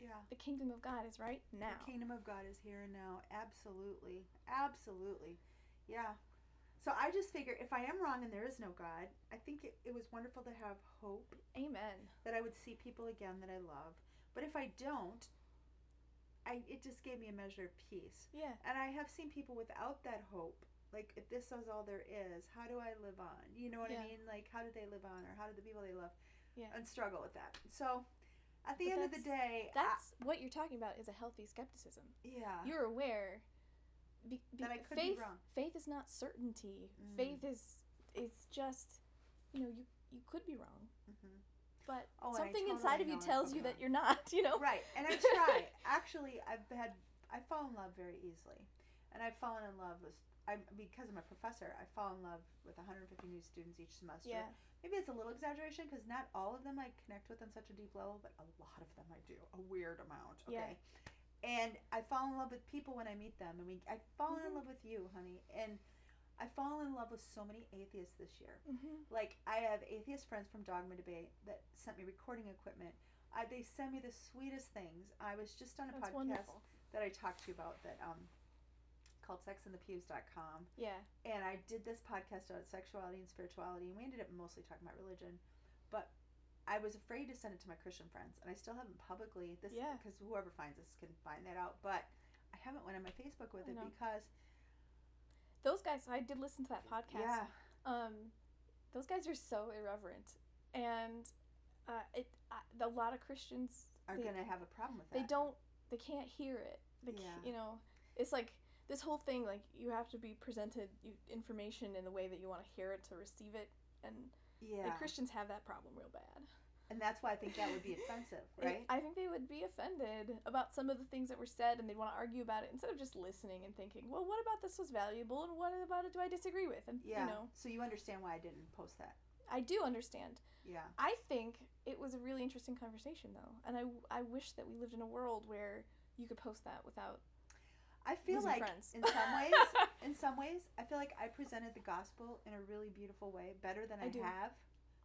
yeah the kingdom of God is right now. the kingdom of god is here and now absolutely absolutely yeah so i just figure if i am wrong and there is no god i think it, it was wonderful to have hope Amen. that i would see people again that i love but if i don't i it just gave me a measure of peace Yeah. and i have seen people without that hope like if this is all there is how do i live on you know what Yeah. i mean like how do they live on or how do the people they love Yeah. and struggle with that so at the But end of the day I- That's what you're talking about is a healthy skepticism. yeah You're aware be, be, That I could be faith wrong. faith is not certainty. Mm. Faith is it's just you know, you you could be wrong. Mhm. But Oh, something totally inside of you tells you that you're not, you know? right and i try actually i've had i fall in love very easily and i've fallen in love with I, because I'm a professor, I fall in love with 150 new students each semester. Yeah. Maybe it's a little exaggeration because not all of them I connect with on such a deep level, but a lot of them I do, a weird amount. Yeah. Okay. And I fall in love with people when I meet them. I mean, I fall in Mhm. love with you, honey. And I fall in love with so many atheists this year. Mm-hmm. Like I have atheist friends from Dogma Debate that sent me recording equipment. I, they send me the sweetest things. I was just on a That's podcast wonderful. that I talked to you about that um called sexinthepews.com Yeah. and I did this podcast about sexuality and spirituality and we ended up mostly talking about religion. But I was afraid to send it to my Christian friends and I still haven't publicly this Yeah. because whoever finds this can find that out. But I haven't went on my Facebook with I it know. because Those guys. I did listen to that podcast. yeah, Um, those guys are so irreverent, and uh, it. Uh, a lot of Christians are gonna have a problem with that. they don't. They can't hear it. They Yeah. can't, you know, it's like this whole thing. Like you have to be presented you, information in the way that you want to hear it to receive it, and Yeah, like, Christians have that problem real bad. and that's why I think that would be offensive, right? I think they would be offended about some of the things that were said, and they'd want to argue about it instead of just listening and thinking, "Well, what about this was valuable, and what about it do I disagree with?" And yeah. you know, So you understand why I didn't post that? I do understand. Yeah. I think it was a really interesting conversation, though, and I, I wish that we lived in a world where you could post that without I feel losing like friends. in some ways, in some ways, I feel like I presented the gospel in a really beautiful way, better than I, I have.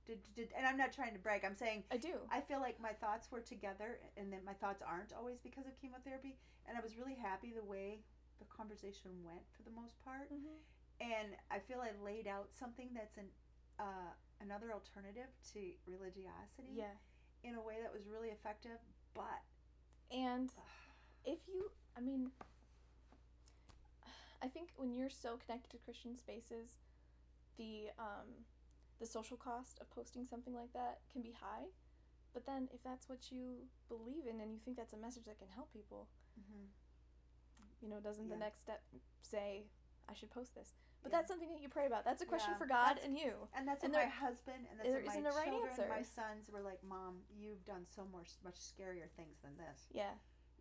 Did, did, and I'm not trying to brag. I'm saying I do. I feel like my thoughts were together, and that my thoughts aren't always because of chemotherapy. And I was really happy the way the conversation went for the most part. hmm And I feel I laid out something that's an uh, another alternative to religiosity Yeah, in a way that was really effective. But and if you, I mean, I think when you're so connected to Christian spaces, the um, the social cost of posting something like that can be high. But then, if that's what you believe in and you think that's a message that can help people, mhm. you know, doesn't the next step say I should post this? But Yeah. that's something that you pray about. That's a question Yeah, for God that's- and you. And that's And what my husband and that's there what my isn't a right children, answer. my sons were like, "Mom, you've done so much much scarier things than this. Yeah,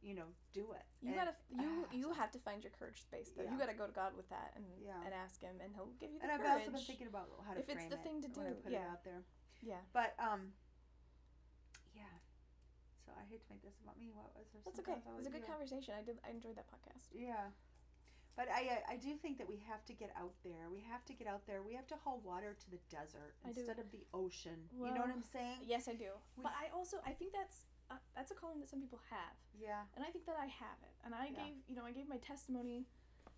You know, do it." you And- gotta you you have to find your courage space though. Yeah. You gotta go to God with that and Yeah. and ask Him, and He'll give you the And I've also been thinking about how to If it's the it thing to do, put yeah. it out there. Yeah. But um, yeah. So I hate to make this about me. What was there? That's okay. It was a good conversation. I did. I enjoyed that podcast. Yeah. But I I do think that we have to get out there. We have to get out there. We have to haul water to the desert I do. instead of the ocean. you know what I'm saying? Yes, I do. We- but I also I think that's uh, that's a calling that some people have, Yeah. and I think that I have it. And I Yeah. gave you know I gave my testimony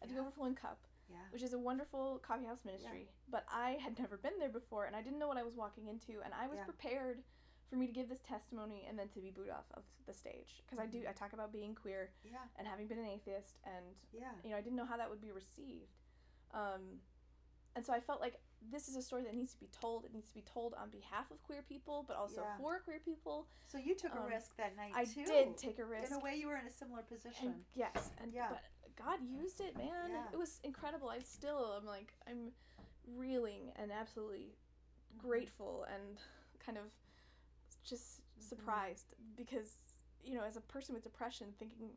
at the Overflowing Cup, Yeah. which is a wonderful coffee house ministry. But I had never been there before, and I didn't know what I was walking into, and I was Yeah. prepared for me to give this testimony and then to be booed off of the stage because I do Mhm. I talk about being queer Yeah. and having been an atheist and Yeah. you know I didn't know how that would be received, um, and so I felt like this is a story that needs to be told. It needs to be told on behalf of queer people, but also Yeah. for queer people. So you took a Um, risk that night too. I too. did take a risk. In a way, you were in a similar position. And yes, and Yeah. but God used it, man. Yeah. It was incredible. I still I'm like I'm reeling and absolutely Mm-hmm. grateful and kind of just Mm-hmm. surprised because you know, as a person with depression, thinking,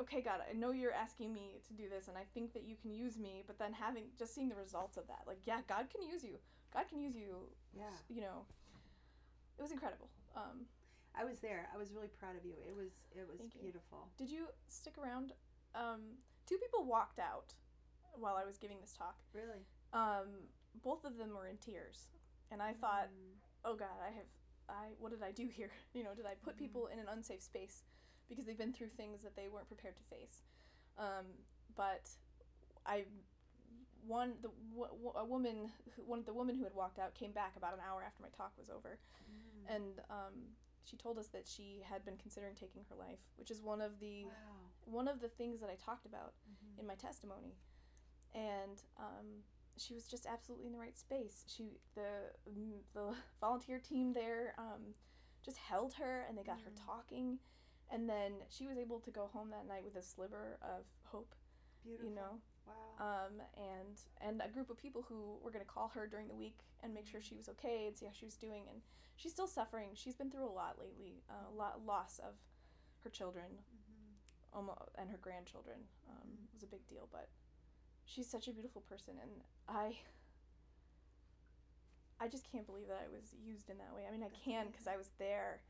okay, God, I know you're asking me to do this, and I think that you can use me, but then having just seeing the results of that, like, yeah, God can use you. God can use you. Yeah. You know, it was incredible. Um, I was there. I was really proud of you. It was it was Thank you. beautiful. Did you stick around? Um, two people walked out while I was giving this talk. Really. Um, both of them were in tears, and I thought, Mm. "Oh God, I have, I what did I do here? You know, did I put Mhm. people in an unsafe space because they've been through things that they weren't prepared to face?" Um, but I, one the a woman, who, one of the woman who had walked out came back about an hour after my talk was over, Mm. and um, she told us that she had been considering taking her life, which is one of the wow. one of the things that I talked about Mhm. in my testimony, and um, she was just absolutely in the right space. She the mm, the volunteer team there um, just held her, and they got her Mhm. talking, and then she was able to go home that night with a sliver of hope. Beautiful. You know, Wow. um, and and a group of people who were going to call her during the week and make sure she was okay and see how she was doing. And she's still suffering. She's been through a lot lately, uh, a lot loss of her children, Mhm. almost, and her grandchildren um, Mhm. was a big deal. But she's such a beautiful person, and I. I just can't believe that I was used in that way. I mean, I That's can because. I was there,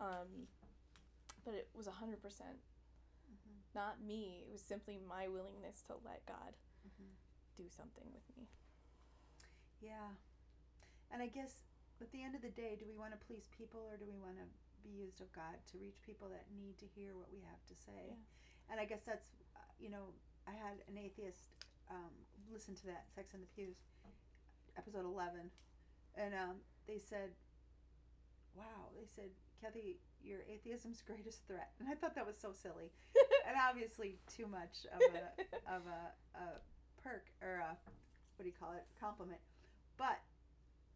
um, but it was hundred percent Mhm. not me. It was simply my willingness to let God Mhm. do something with me. Yeah. And I guess at the end of the day, do we want to please people or do we want to be used of God to reach people that need to hear what we have to say? Yeah. And I guess that's, uh, you know, I had an atheist um, listen to that Sex in the Pews, episode 11, and um, they said, wow, they said, Kathy, your atheism's greatest threat. And I thought that was so silly. and obviously too much of a, of a, a perk or a, what do you call it, compliment. But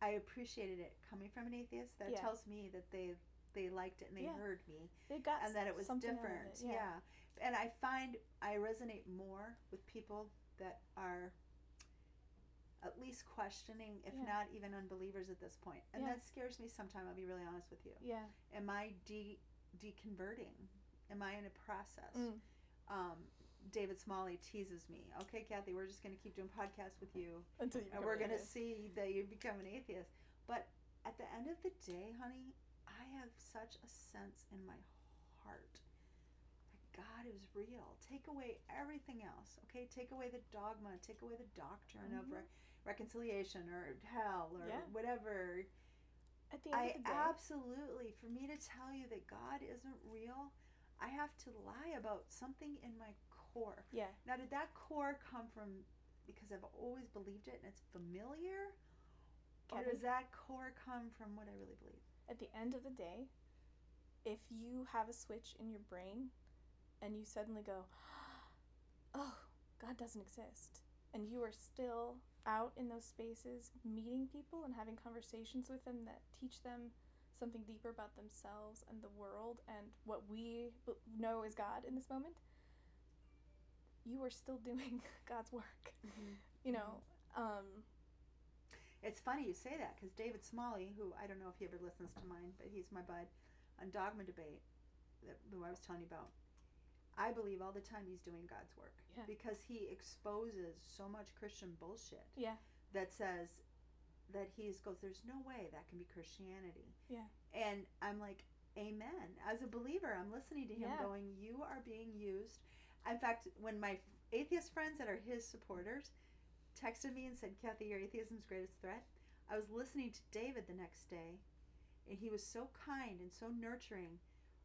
I appreciated it coming from an atheist. That Yeah. tells me that they they liked it and they Yeah. heard me They got and that it was something out of different. it, yeah. And I find I resonate more with people that are at least questioning, if Yeah. not even unbelievers at this point. And Yeah. that scares me sometimes, I'll be really honest with you. Yeah. Am I de deconverting? Am I in a process? Mm. Um, David Smalley teases me. Okay, Kathy, we're just going to keep doing podcasts with you Until you and we're going to see that you become an atheist. But at the end of the day, honey, I have such a sense in my heart that God is real. Take away everything else, okay? Take away the dogma, take away the doctrine of Mhm. re- reconciliation or hell or Yeah. whatever. At the end I of the day, absolutely, for me to tell you that God isn't real, I have to lie about something in my core. yeah, Now, did that core come from because I've always believed it and it's familiar? Or does that core come from what I really believe? at the end of the day, if you have a switch in your brain and you suddenly go, oh, God doesn't exist, and you are still out in those spaces meeting people and having conversations with them that teach them something deeper about themselves and the world and what we b- know is God in this moment, you are still doing God's work. You know, um, It's funny you say that because David Smalley, who I don't know if he ever listens to mine, but he's my bud on Dogma Debate, that, who I was telling you about. I believe all the time he's doing God's work Yeah. because he exposes so much Christian bullshit Yeah. that says that he goes, "There's no way that can be Christianity." Yeah. and I'm like, "Amen." As a believer, I'm listening to him, Yeah. going, "You are being used." In fact, when my atheist friends that are his supporters texted me and said, Kathy, your atheism's greatest threat, I was listening to David the next day, and he was so kind and so nurturing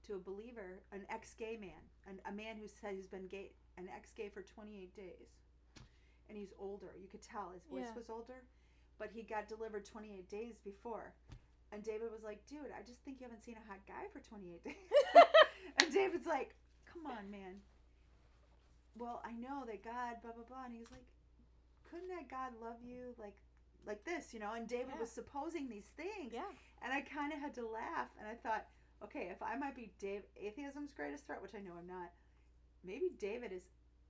to a believer, an ex gay man, an, a man who said he's been gay, an ex gay for 28 days. And he's older. You could tell his voice Yeah. was older, but he got delivered 28 days before. And David was like, dude, I just think you haven't seen a hot guy for 28 days. and David's like, come on, man. Well, I know that God, blah, blah, blah. And he's like, couldn't that God love you like like this, you know? And David Yeah. was supposing these things. yeah. And I kind of had to laugh. And I thought, okay, if I might be Dave, atheism's greatest threat, which I know I'm not, maybe David is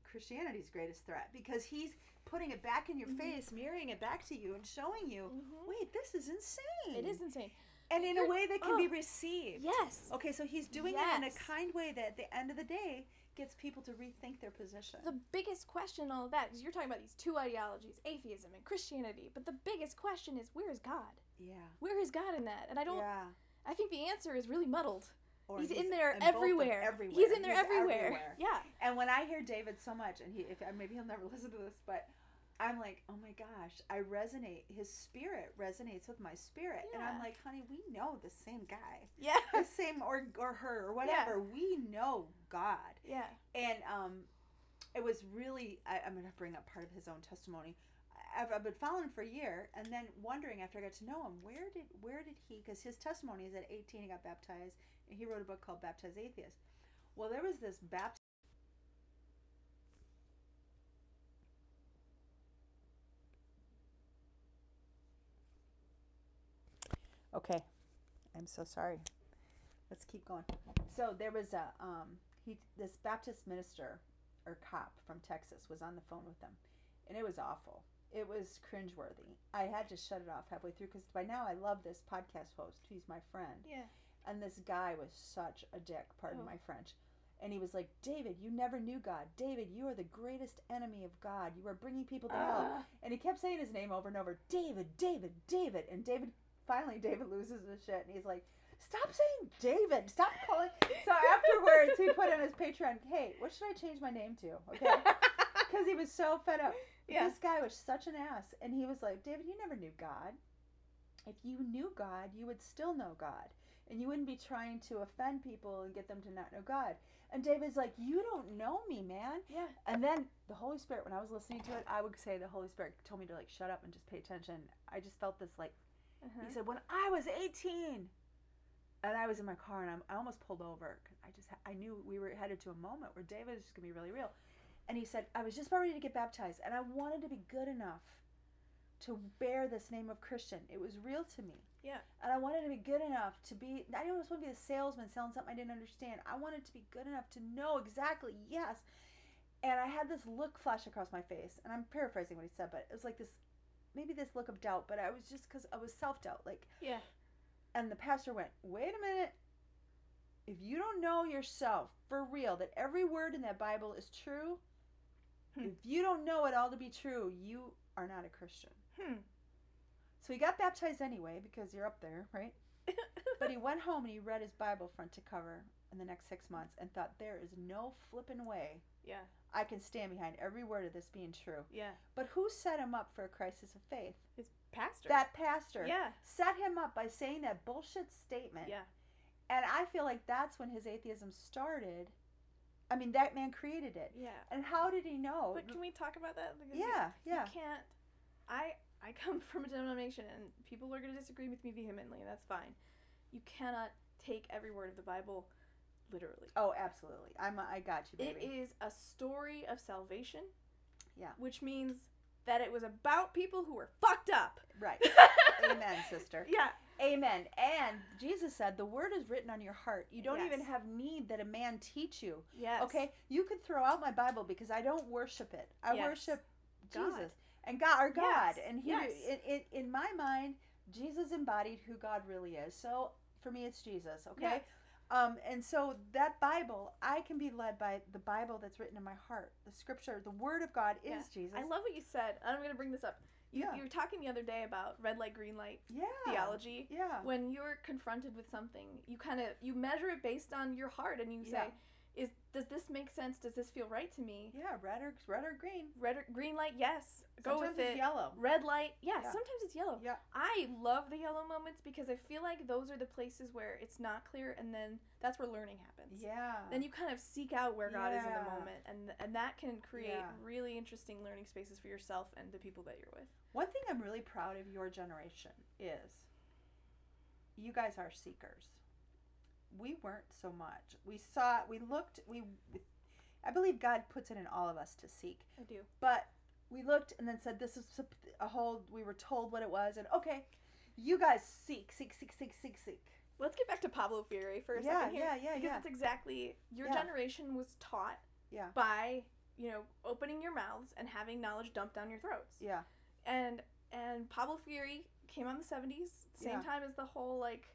Christianity's greatest threat because he's putting it back in your Mhm. face, mirroring it back to you, and showing you, Mhm. wait, this is insane. It is insane. And in a You're- way that can be oh. received. Yes. Okay, so he's doing it in a kind way that at the end of the day gets people to rethink their position. The biggest question in all of that is you're talking about these two ideologies, atheism and Christianity, but the biggest question is where is God? yeah. Where is God in that? And I don't Yeah. I think the answer is really muddled. Or he's, in there everywhere. everywhere. He's in there everywhere. Yeah. And when I hear David so much, and he, if maybe he'll never listen to this, but I'm like, oh my gosh, I resonate. His spirit resonates with my spirit, and I'm like, honey, we know the same guy, Yeah. the same or or her or whatever. We know God, yeah. and um, it was really. I, I'm gonna bring up part of his own testimony. I've, I've been following for a year, and then wondering after I got to know him, where did where did he? Because his testimony is at 18 he got baptized, and he wrote a book called Baptized Atheist. Well, there was this Baptist. Okay, I'm so sorry. Let's keep going. So there was a um he this Baptist minister or cop from Texas was on the phone with them, and it was awful. It was cringeworthy. I had to shut it off halfway through because by now I love this podcast host. He's my friend, Yeah. and this guy was such a dick. Pardon Oh. my French. And he was like, David, you never knew God. David, you are the greatest enemy of God. You are bringing people to hell. Ah. And he kept saying his name over and over David, David, David. And David, finally, David loses his shit and he's like, Stop saying David. Stop calling. So afterwards, he put on his Patreon, Hey, what should I change my name to? Okay. Because he was so fed up. Yeah. This guy was such an ass. And he was like, David, you never knew God. If you knew God, you would still know God. And you wouldn't be trying to offend people and get them to not know God. And David's like, You don't know me, man. Yeah. And then the Holy Spirit, when I was listening to it, I would say the Holy Spirit told me to like shut up and just pay attention. I just felt this like, Uh-huh. he said, When I was 18, and I was in my car and I'm, I almost pulled over. I just, I knew we were headed to a moment where David was just going to be really real. And he said, I was just about ready to get baptized and I wanted to be good enough to bear this name of Christian. It was real to me. Yeah. And I wanted to be good enough to be, I didn't just want to be a salesman selling something I didn't understand. I wanted to be good enough to know exactly, yes. And I had this look flash across my face. And I'm paraphrasing what he said, but it was like this, maybe this look of doubt, but I was just because I was self doubt. Like, Yeah. and the pastor went, wait a minute. If you don't know yourself for real that every word in that Bible is true, Hmm. if you don't know it all to be true, you are not a Christian. Hmm. So he got baptized anyway because you're up there, right? But he went home and he read his Bible front to cover in the next six months and thought, there is no flipping way yeah. I can stand behind every word of this being true. Yeah. But who set him up for a crisis of faith? His pastor. That pastor Yeah. set him up by saying that bullshit statement. Yeah. And I feel like that's when his atheism started. I mean, that man created it. Yeah. And how did he know? But can we talk about that? Because you- yeah, yeah. You can't. I I come from a denomination, and people are going to disagree with me vehemently, and that's fine. You cannot take every word of the Bible literally. Oh, absolutely. I'm. I got you, It baby. is a story of salvation. Yeah. Which means that it was about people who were fucked up. right. Amen, sister. Yeah. Amen. And Jesus said, "The word is written on your heart. You don't Yes. even have need that a man teach you." Yes. Okay, you could throw out my Bible because I don't worship it. I Yes. worship God. Jesus and God, our God, Yes, and he, in, in, in my mind, Jesus embodied who God really is. So for me, it's Jesus. Okay, um, and so that Bible, I can be led by the Bible that's written in my heart. The Scripture, the Word of God is. Jesus. I love what you said. I'm going to bring this up. You, Yeah. you were talking the other day about red light, green light yeah theology. Yeah, When you're confronted with something, you kind of you measure it based on your heart, and you say, "Is does this make sense? Does this feel right to me?" yeah, red or red or green. Red or green light, yes. Go Sometimes with it's it. yellow. Red light, yeah, Yeah. Sometimes it's yellow. Yeah. I love the yellow moments because I feel like those are the places where it's not clear, and then that's where learning happens. Yeah. Then you kind of seek out where God is in the moment, and and that can create Yeah. really interesting learning spaces for yourself and the people that you're with. One thing I'm really proud of your generation is you guys are seekers. We weren't so much. We saw, we looked, we, I believe God puts it in all of us to seek. I do. But we looked and then said, this is a whole, we were told what it was, and okay, you guys seek, seek, seek, seek, seek, seek. Let's get back to Pablo Freire for a Yeah, second here. yeah, yeah, because yeah. Because it's exactly your Yeah. generation was taught Yeah. by you know opening your mouths and having knowledge dumped down your throats. Yeah. And and Pablo Freire came on the seventies, same Yeah. time as the whole like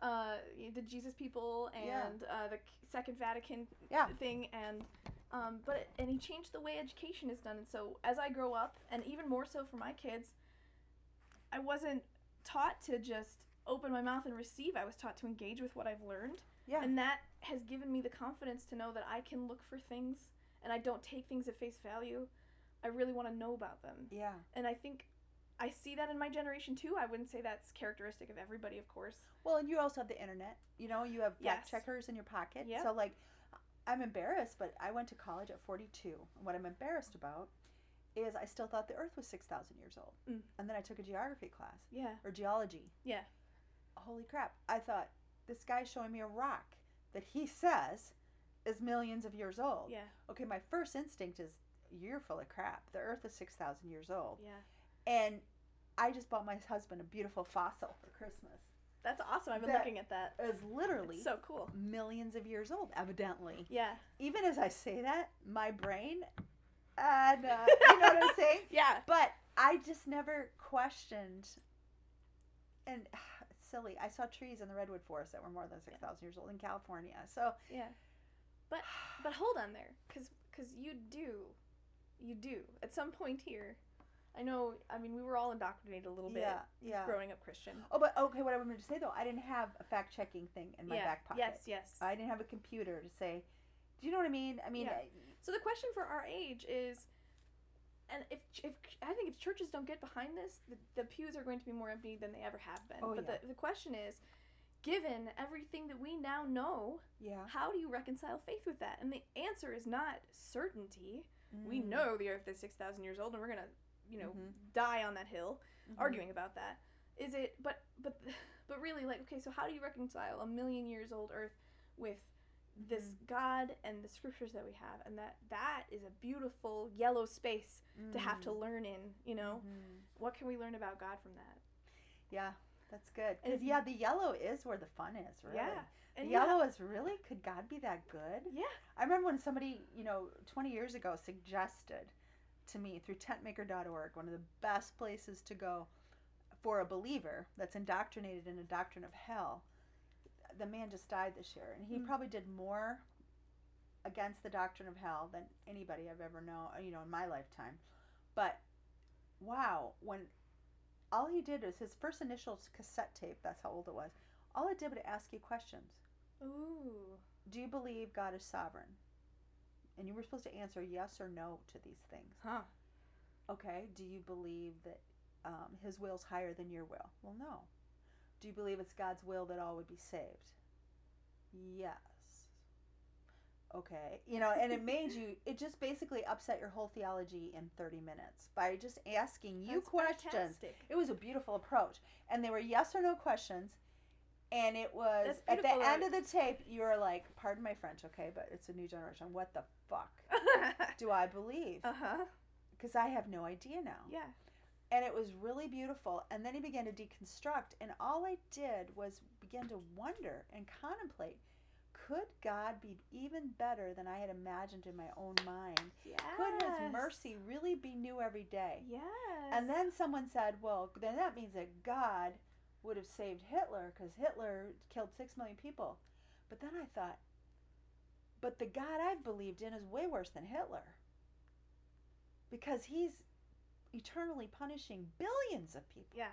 uh the Jesus people and Yeah. uh, the Second Vatican Yeah. thing and um but and he changed the way education is done and so as I grow up and even more so for my kids I wasn't taught to just open my mouth and receive. I was taught to engage with what I've learned. Yeah. And that has given me the confidence to know that I can look for things and I don't take things at face value. I really want to know about them. Yeah. And I think I see that in my generation too. I wouldn't say that's characteristic of everybody, of course. Well, and you also have the internet. You know, you have Yes. fact checkers in your pocket. Yep. So, like, I'm embarrassed, but I went to college at 42. And what I'm embarrassed about is I still thought the Earth was 6,000 years old. Mm. And then I took a geography class Yeah. or geology. Yeah. Holy crap. I thought, this guy's showing me a rock that he says is millions of years old. Yeah. Okay, my first instinct is, you're full of crap. The Earth is 6,000 years old. Yeah. And I just bought my husband a beautiful fossil for Christmas. That's awesome. I've been That- looking at that. It is literally It's so cool. millions of years old, evidently. Yeah. Even as I say that, my brain, and uh, you know what I'm saying? Yeah. But I just never questioned. And it's silly. I saw trees in the redwood forest that were more than six thousand years old in California. So Yeah. But but hold on there, cause cause you do, you do at some point here. I know. I mean, we were all indoctrinated a little bit yeah, yeah. growing up Christian. Oh, but okay. What I wanted to say though, I didn't have a fact checking thing in my yeah. back pocket. Yes. Yes. I didn't have a computer to say. Do you know what I mean? I mean, Yeah. I- So the question for our age is, and if if I think if churches don't get behind this, the, the pews are going to be more empty than they ever have been. Oh, but yeah. the, the question is, given everything that we now know, Yeah. how do you reconcile faith with that? And the answer is not certainty. We Mm. know the earth is 6,000 years old and we're going to, you know, Mhm. die on that hill Mhm. arguing about that. Is it but but but really like okay, so how do you reconcile a million years old earth with this Mm-hmm. God and the scriptures that we have and that that is a beautiful yellow space to have to Mm. learn in, you know? Mhm. What can we learn about God from that? Yeah, that's good. Because yeah, the yellow is where the fun is, really. Yeah. The And you yellow is really could God be that good? Yeah. I remember when somebody, you know, 20 years ago suggested to me through tentmaker.org, one of the best places to go for a believer that's indoctrinated in a doctrine of hell. The man just died this year, and he Mm. probably did more against the doctrine of hell than anybody I've ever known, you know, in my lifetime. But wow, when all he did is his first initial cassette tape, that's how old it was, all it did was ask you questions Ooh. do you believe God is sovereign? And you were supposed to answer yes or no to these things. Huh. Okay, do you believe that um, His will's higher than your will? Well, no. Do you believe it's God's will that all would be saved? Yes. Okay, you know, and it made you, it just basically upset your whole theology in 30 minutes by just asking you That's questions. fantastic. It was a beautiful approach. And they were yes or no questions. And it was at the end of the tape, you were like, pardon my French, okay, but it's a new generation. What the fuck do I believe? uh huh. Because I have no idea now. Yeah. And it was really beautiful. And then he began to deconstruct. And all I did was begin to wonder and contemplate could God be even better than I had imagined in my own mind? Yeah. Could his mercy really be new every day? Yes. And then someone said, well, then that means that God would have saved Hitler because Hitler killed six million people. But then I thought, but the God I've believed in is way worse than Hitler because he's eternally punishing billions of people, Yeah.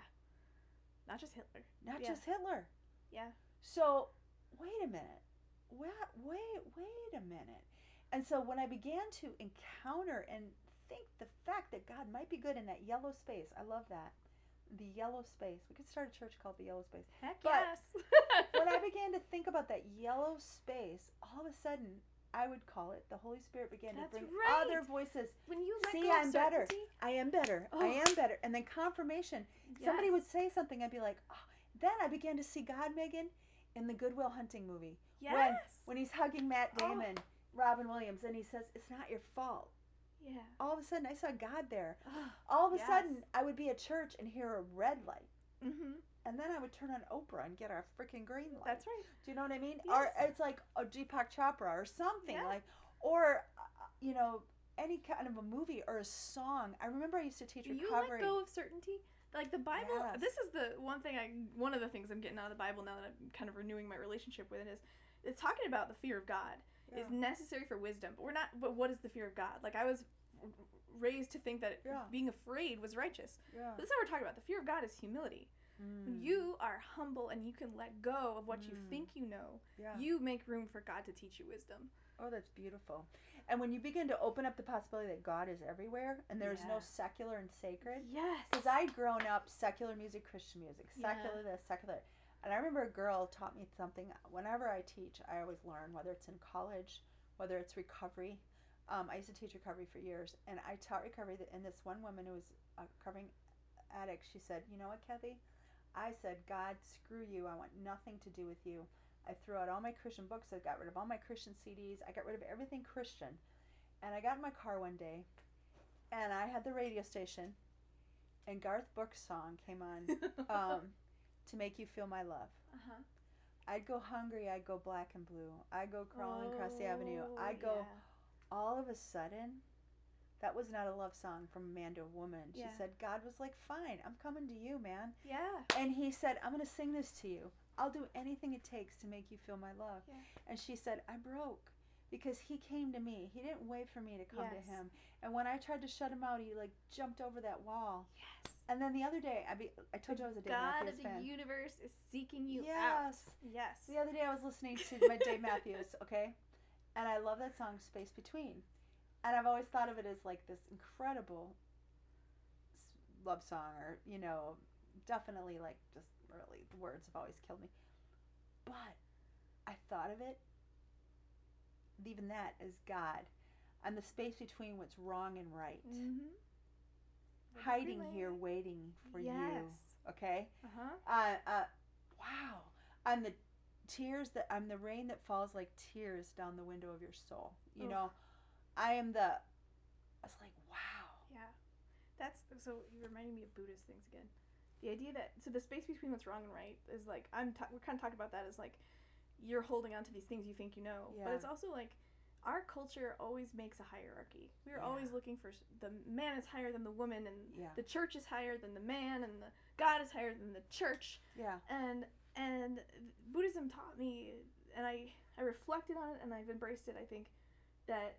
Not just Hitler. not Yeah. just Hitler. Yeah. So, wait a minute. Wait, wait, wait a minute. And so when I began to encounter and think the fact that God might be good in that yellow space, I love that. The yellow space. We could start a church called the yellow space. Heck But yes. When I began to think about that yellow space, all of a sudden, I would call it the Holy Spirit began That's to bring right. other voices. when you See, I'm better. I am better. I Oh. am better. And then confirmation. Somebody would say something, I'd be like, oh. then I began to see God, Megan, in the Goodwill Hunting movie Yes. when he's hugging Matt Oh. Damon, Robin Williams, and he says, It's not your fault. yeah. All of a sudden, I saw God there. Oh. All of a Yes. sudden, I would be at church and hear a red light. mm-hmm. And then I would turn on Oprah and get a freaking green light. That's right. Do you know what I mean? Or it's like a Deepak Chopra or something Yeah. like, or uh, you know, any kind of a movie or a song. I remember I used to teach Do you recovery. let go of certainty? Like the Bible. Yes. This is the one thing I. One of the things I'm getting out of the Bible now that I'm kind of renewing my relationship with it is, it's talking about the fear of God is necessary for wisdom. But we're not. But what is the fear of God? Like I was raised to think that Yeah. being afraid was righteous. yeah. But is what we're talking about. The fear of God is humility. When Mm. you are humble and you can let go of what you Mm. think you know, yeah. you make room for God to teach you wisdom. Oh, that's beautiful. And when you begin to open up the possibility that God is everywhere and there's no secular and sacred, Yes. because I'd grown up secular music, Christian music, Yeah. secular this, secular. And I remember a girl taught me something. Whenever I teach, I always learn, whether it's in college, whether it's recovery. Um, I used to teach recovery for years, and I taught recovery. That, and this one woman who was a recovering addict, she said, "You know what, Kathy? I said, God, screw you. I want nothing to do with you. I threw out all my Christian books. I got rid of all my Christian CDs. I got rid of everything Christian. And I got in my car one day, and I had the radio station, and Garth Brooks' song came on um, to make you feel my love. uh-huh. I'd go hungry. I'd go black and blue. I'd go crawling across the avenue. Oh, I'd go. yeah. All of a sudden, that was not a love song from a man to a woman. She Yeah. said, God was like, fine, I'm coming to you, man. Yeah. And he said, I'm going to sing this to you. I'll do anything it takes to make you feel my love. Yeah. And she said, I broke because he came to me. He didn't wait for me to come Yes. to him. And when I tried to shut him out, he like jumped over that wall. Yes. And then the other day, I be, I told you I was a Dave God Matthews of the fan. universe is seeking you yes. out. Yes. The other day I was listening to my Dave Matthews, okay? And I love that song Space Between. And I've always thought of it as like this incredible love song or you know definitely like just really the words have always killed me but i thought of it even that is god and the space between what's wrong and right Mm-hmm. hiding here waiting for yes. you okay Uh-huh. uh, uh wow and the tears that i'm the rain that falls like tears down the window of your soul you Ugh. know i am the it's like wow Yeah. That's so you reminded me of Buddhist things again. The idea that so the space between what's wrong and right is like I'm ta- we're kind of talking about that as like you're holding on to these things you think you know, but it's also like our culture always makes a hierarchy. We're Yeah. always looking for the man is higher than the woman and Yeah. the church is higher than the man and the God is higher than the church yeah and and Buddhism taught me, and I I reflected on it, and I've embraced it. I think that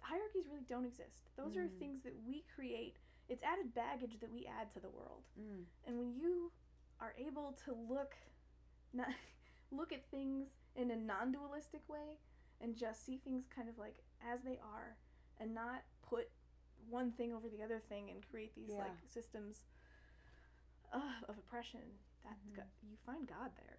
hierarchies really don't exist. Those are Mm. things that we create. It's added baggage that we add to the world. mm. And when you are able to look, not look at things in a non-dualistic way, and just see things kind of like as they are, and not put one thing over the other thing and create these Yeah. like systems uh, of oppression, that Mhm. go- you find God there.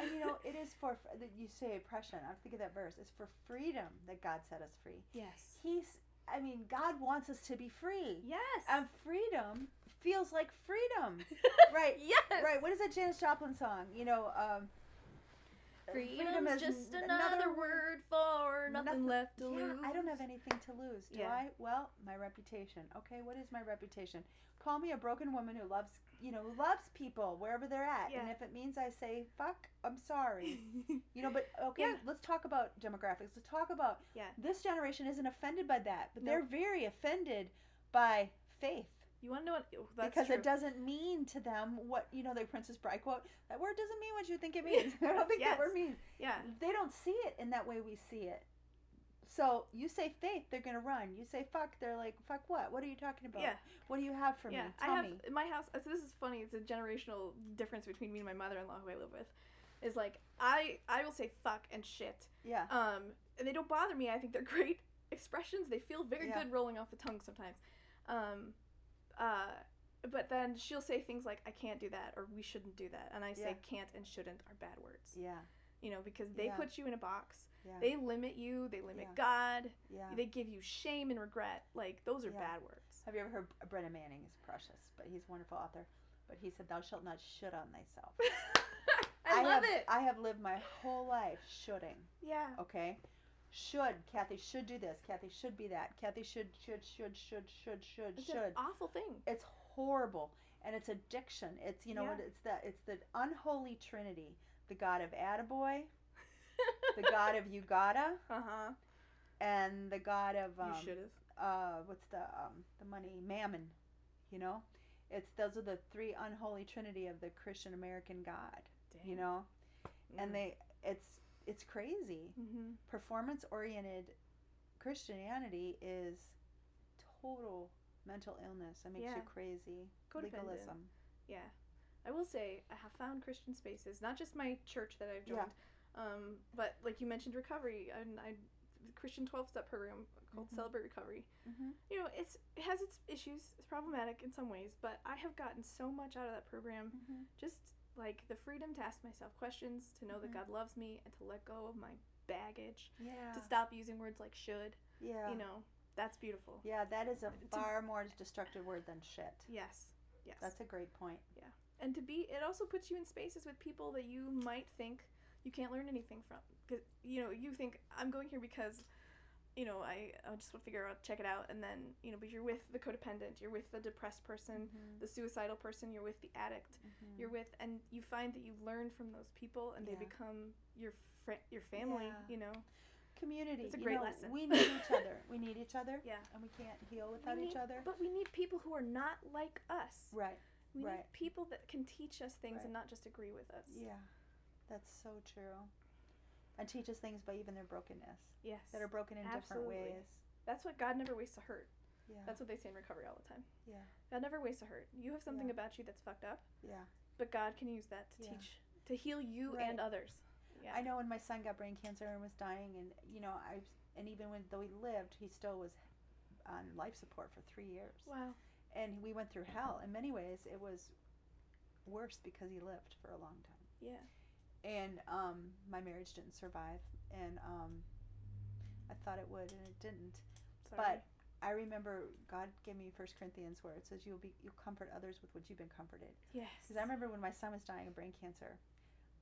and you know it is for that you say oppression. I think of that verse. It's for freedom that god set us free. Yes, he's i mean god wants us to be free. Yes, and freedom feels like freedom. Right. Yes, right. What is that janis joplin song? You know um Freedom's is just n- another, word for nothing, nothing- left to yeah, lose. I don't have anything to lose, do Yeah. I? Well, my reputation. Okay, what is my reputation? Call me a broken woman who loves, you know, who loves people wherever they're at. And if it means I say fuck, I'm sorry. You know, but okay, Yeah. let's talk about demographics. Let's talk about Yeah. this generation isn't offended by that, but they're very offended by faith you want to know what? oh, That's because true. it doesn't mean to them what you know the Princess Bride quote. That word doesn't mean what you think it means. I don't think Yes. that word means Yeah, they don't see it in that way we see it. So you say faith, they're gonna run. You say fuck, they're like fuck what? What are you talking about? yeah, What do you have for yeah. me? I Tell have me. in my house. So this is funny. It's a generational difference between me and my mother-in-law, who I live with. Is like I I will say fuck and shit. Yeah. Um, and they don't bother me. I think they're great expressions. They feel very Yeah. good rolling off the tongue sometimes. Um, uh, but then she'll say things like, "I can't do that," or "We shouldn't do that," and I say, Yeah. "Can't" and "shouldn't" are bad words. Yeah. You know, because they Yeah. put you in a box. Yeah. They limit you. They limit. God. yeah. They give you shame and regret. Like those are bad words. Have you ever heard Brennan Manning is precious, but he's a wonderful author. But he said, "Thou shalt not should on thyself." I, love have, it. I have lived my whole life shoulding. yeah. Okay. Should Kathy should do this? Kathy should be that. Kathy should should should should should should It's should. an awful thing. it's horrible and it's addiction it's you know Yeah. what it's the it's the unholy trinity the god of attaboy the god of you gotta Uh huh. and the god of um, you should have. uh what's the um the money mammon you know it's those are the three unholy trinity of the christian american god you know and they it's it's crazy Mm-hmm. performance oriented christianity is total mental illness it makes you crazy legalism Yeah. I will say I have found Christian spaces, not just my church that I've Yeah. joined, um, but like you mentioned recovery and I the Christian 12 step program called Mhm. Celebrate Recovery. mm-hmm. You know, it's it has its issues, it's problematic in some ways, but I have gotten so much out of that program. Mm-hmm. Just like the freedom to ask myself questions, to know that Mhm. God loves me and to let go of my baggage, Yeah. to stop using words like should. yeah. You know, that's beautiful. Yeah, that is a To- far more destructive word than shit. Yes. Yes. That's a great point. Yeah. And to be it also puts you in spaces with people that you might think you can't learn anything from because you know you think i'm going here because you know i i just want to figure out check it out and then you know but you're with the codependent you're with the depressed person Mhm. the suicidal person you're with the addict Mhm. you're with and you find that you learn from those people and Yeah. they become your friend, your family Yeah. you know community. It's a you great know, lesson. We need each other. We need each other. Yeah. And we can't heal without We each other. but we need people who are not like us Right. we need right. people that can teach us things Right. and not just agree with us Yeah. That's so true. And teach us things by even their brokenness yes that are broken in Absolutely. different ways. that's what god never wastes a hurt Yeah. That's what they say in recovery all the time. yeah. God never wastes a hurt. You have something Yeah. about you that's fucked up, Yeah. but God can use that to Yeah. teach, to heal you Right. and others. Yeah. I know when my son got brain cancer and was dying, and you know, I and even when though he lived, he still was on life support for three years. Wow. and we went through hell. In many ways, it was worse because he lived for a long time. Yeah. And um, my marriage didn't survive, and um, I thought it would, and it didn't. Sorry. But I remember God gave me First Corinthians where it says you'll be you'll comfort others with what you've been comforted. yes. Because I remember when my son was dying of brain cancer,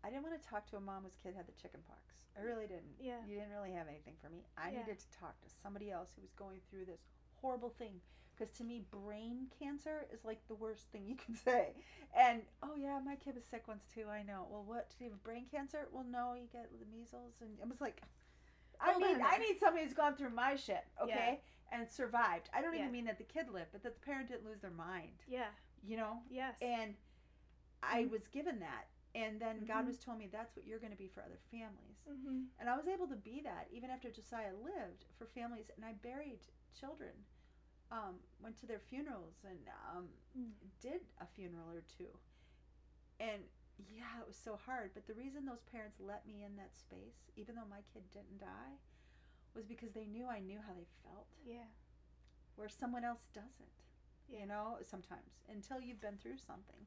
I didn't want to talk to a mom whose kid had the chicken pox. I really didn't. Yeah. You didn't really have anything for me. I Yeah. needed to talk to somebody else who was going through this horrible thing. Because to me, brain cancer is like the worst thing you can say. And oh yeah, my kid was sick once too. I know. Well, what? Do you have brain cancer? Well, no, you get the measles, and I was like, I need I need somebody who's gone through my shit, okay, and survived. I don't Yeah. even mean that the kid lived, but that the parent didn't lose their mind. Yeah. You know, Yes. and I Mhm. was given that. And then God Mhm. was telling me that's what you're going to be for other families. mm-hmm. And I was able to be that even after Josiah lived for families. And I buried children, um, went to their funerals, and um, Mm. did a funeral or two. And yeah, it was so hard. But the reason those parents let me in that space, even though my kid didn't die, was because they knew I knew how they felt, Yeah. where someone else doesn't Yeah. you know sometimes until you've been through something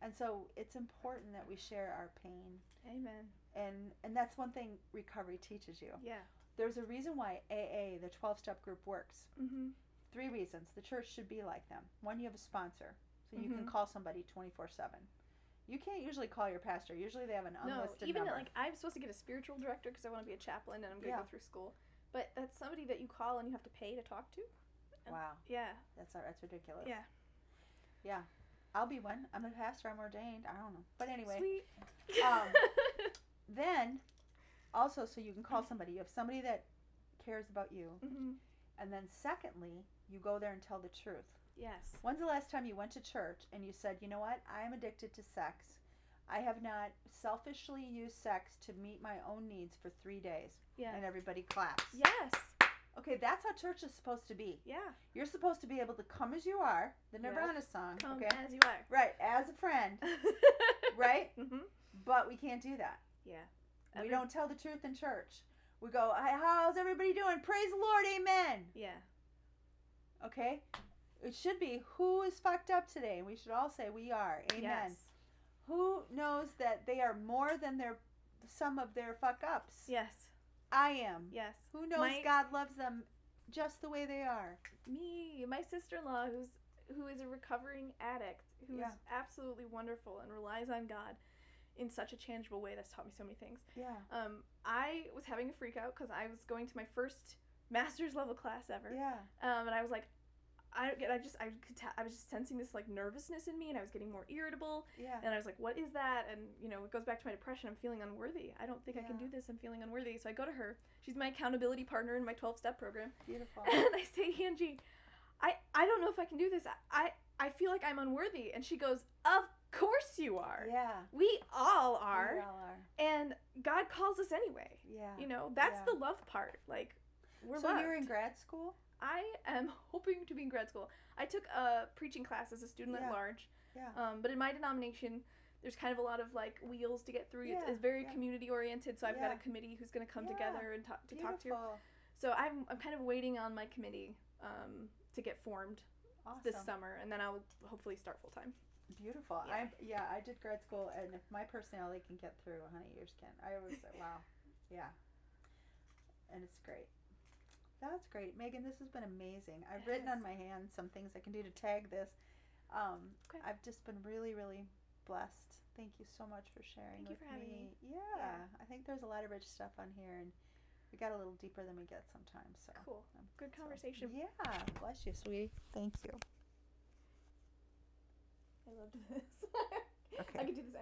and so it's important that we share our pain Amen. and and that's one thing recovery teaches you Yeah. there's a reason why aa the 12 step group works Mm-hmm. Three reasons. The church should be like them. One you have a sponsor so you can Mhm. call somebody 24 7 you can't usually call your pastor. Usually they have an unlisted No, even number. like I'm supposed to get a spiritual director because I want to be a chaplain and I'm gonna Yeah. go through school. But that's somebody that you call and you have to pay to talk to. wow. Yeah. that's that's ridiculous. Yeah. yeah. I'll be one. I'm a pastor. I'm ordained. I don't know. But anyway. Sweet. Um, then also so you can call somebody. You have somebody that cares about you. Hmm and then secondly you go there and tell the truth Yes. when's the last time you went to church and you said you know what i am addicted to sex i have not selfishly used sex to meet my own needs for three days Yeah. and everybody claps Yes. okay that's how church is supposed to be Yeah. you're supposed to be able to come as you are the nirvana song Come okay as you are. right as a friend right hmm but we can't do that Yeah. we don't tell the truth in church. We go, "Hi, how's everybody doing? Praise the Lord, amen. Yeah. Okay? It should be, who is fucked up today? And We should all say, we are, amen. Yes. Who knows that they are more than their some of their fuck ups? Yes. I am. Yes. Who knows My- God loves them just the way they are? Me, my sister-in-law, who's who is a recovering addict, who's Yeah. absolutely wonderful and relies on God in such a tangible way. That's taught me so many things. Yeah. Um, I was having a freak out because I was going to my first master's level class ever. Yeah. Um, and I was like, I don't get. I just I could ta- I was just sensing this like nervousness in me, and I was getting more irritable. Yeah. And I was like, what is that? And you know, it goes back to my depression. I'm feeling unworthy. I don't think I can do this. I'm feeling unworthy. So I go to her. She's my accountability partner in my 12 step program. Beautiful. And I say, Angie, I I don't know if I can do this. I I feel like I'm unworthy. And she goes, Of course you are. Yeah. We all are. We all are. And God calls us anyway. Yeah. You know, that's Yeah. the love part. Like, we're so loved. you're in grad school? I am hoping to be in grad school. I took a preaching class as a student Yeah. at large. Yeah. Um, but in my denomination, there's kind of a lot of like wheels to get through. It's, Yeah, it's very yeah. community oriented. So I've got a committee who's going to come together and talk to talk to. Beautiful. So I'm I'm kind of waiting on my committee um, to get formed Awesome. this summer, and then I'll hopefully start full time. Beautiful. Yeah. I yeah, I did grad school, and if my personality can get through, honey, yours can. I always say, wow, yeah, and it's great. That's great, Megan. This has been amazing. I've It written on my hand some things I can do to tag this. Um, Okay. I've just been really, really blessed. Thank you so much for sharing Thank you with for having me. Yeah, Yeah. I think there's a lot of rich stuff on here, and we got a little deeper than we get sometimes. So Cool. um, Good so, conversation. yeah, bless you, sweetie. Thank you. I loved this. Okay. I could do this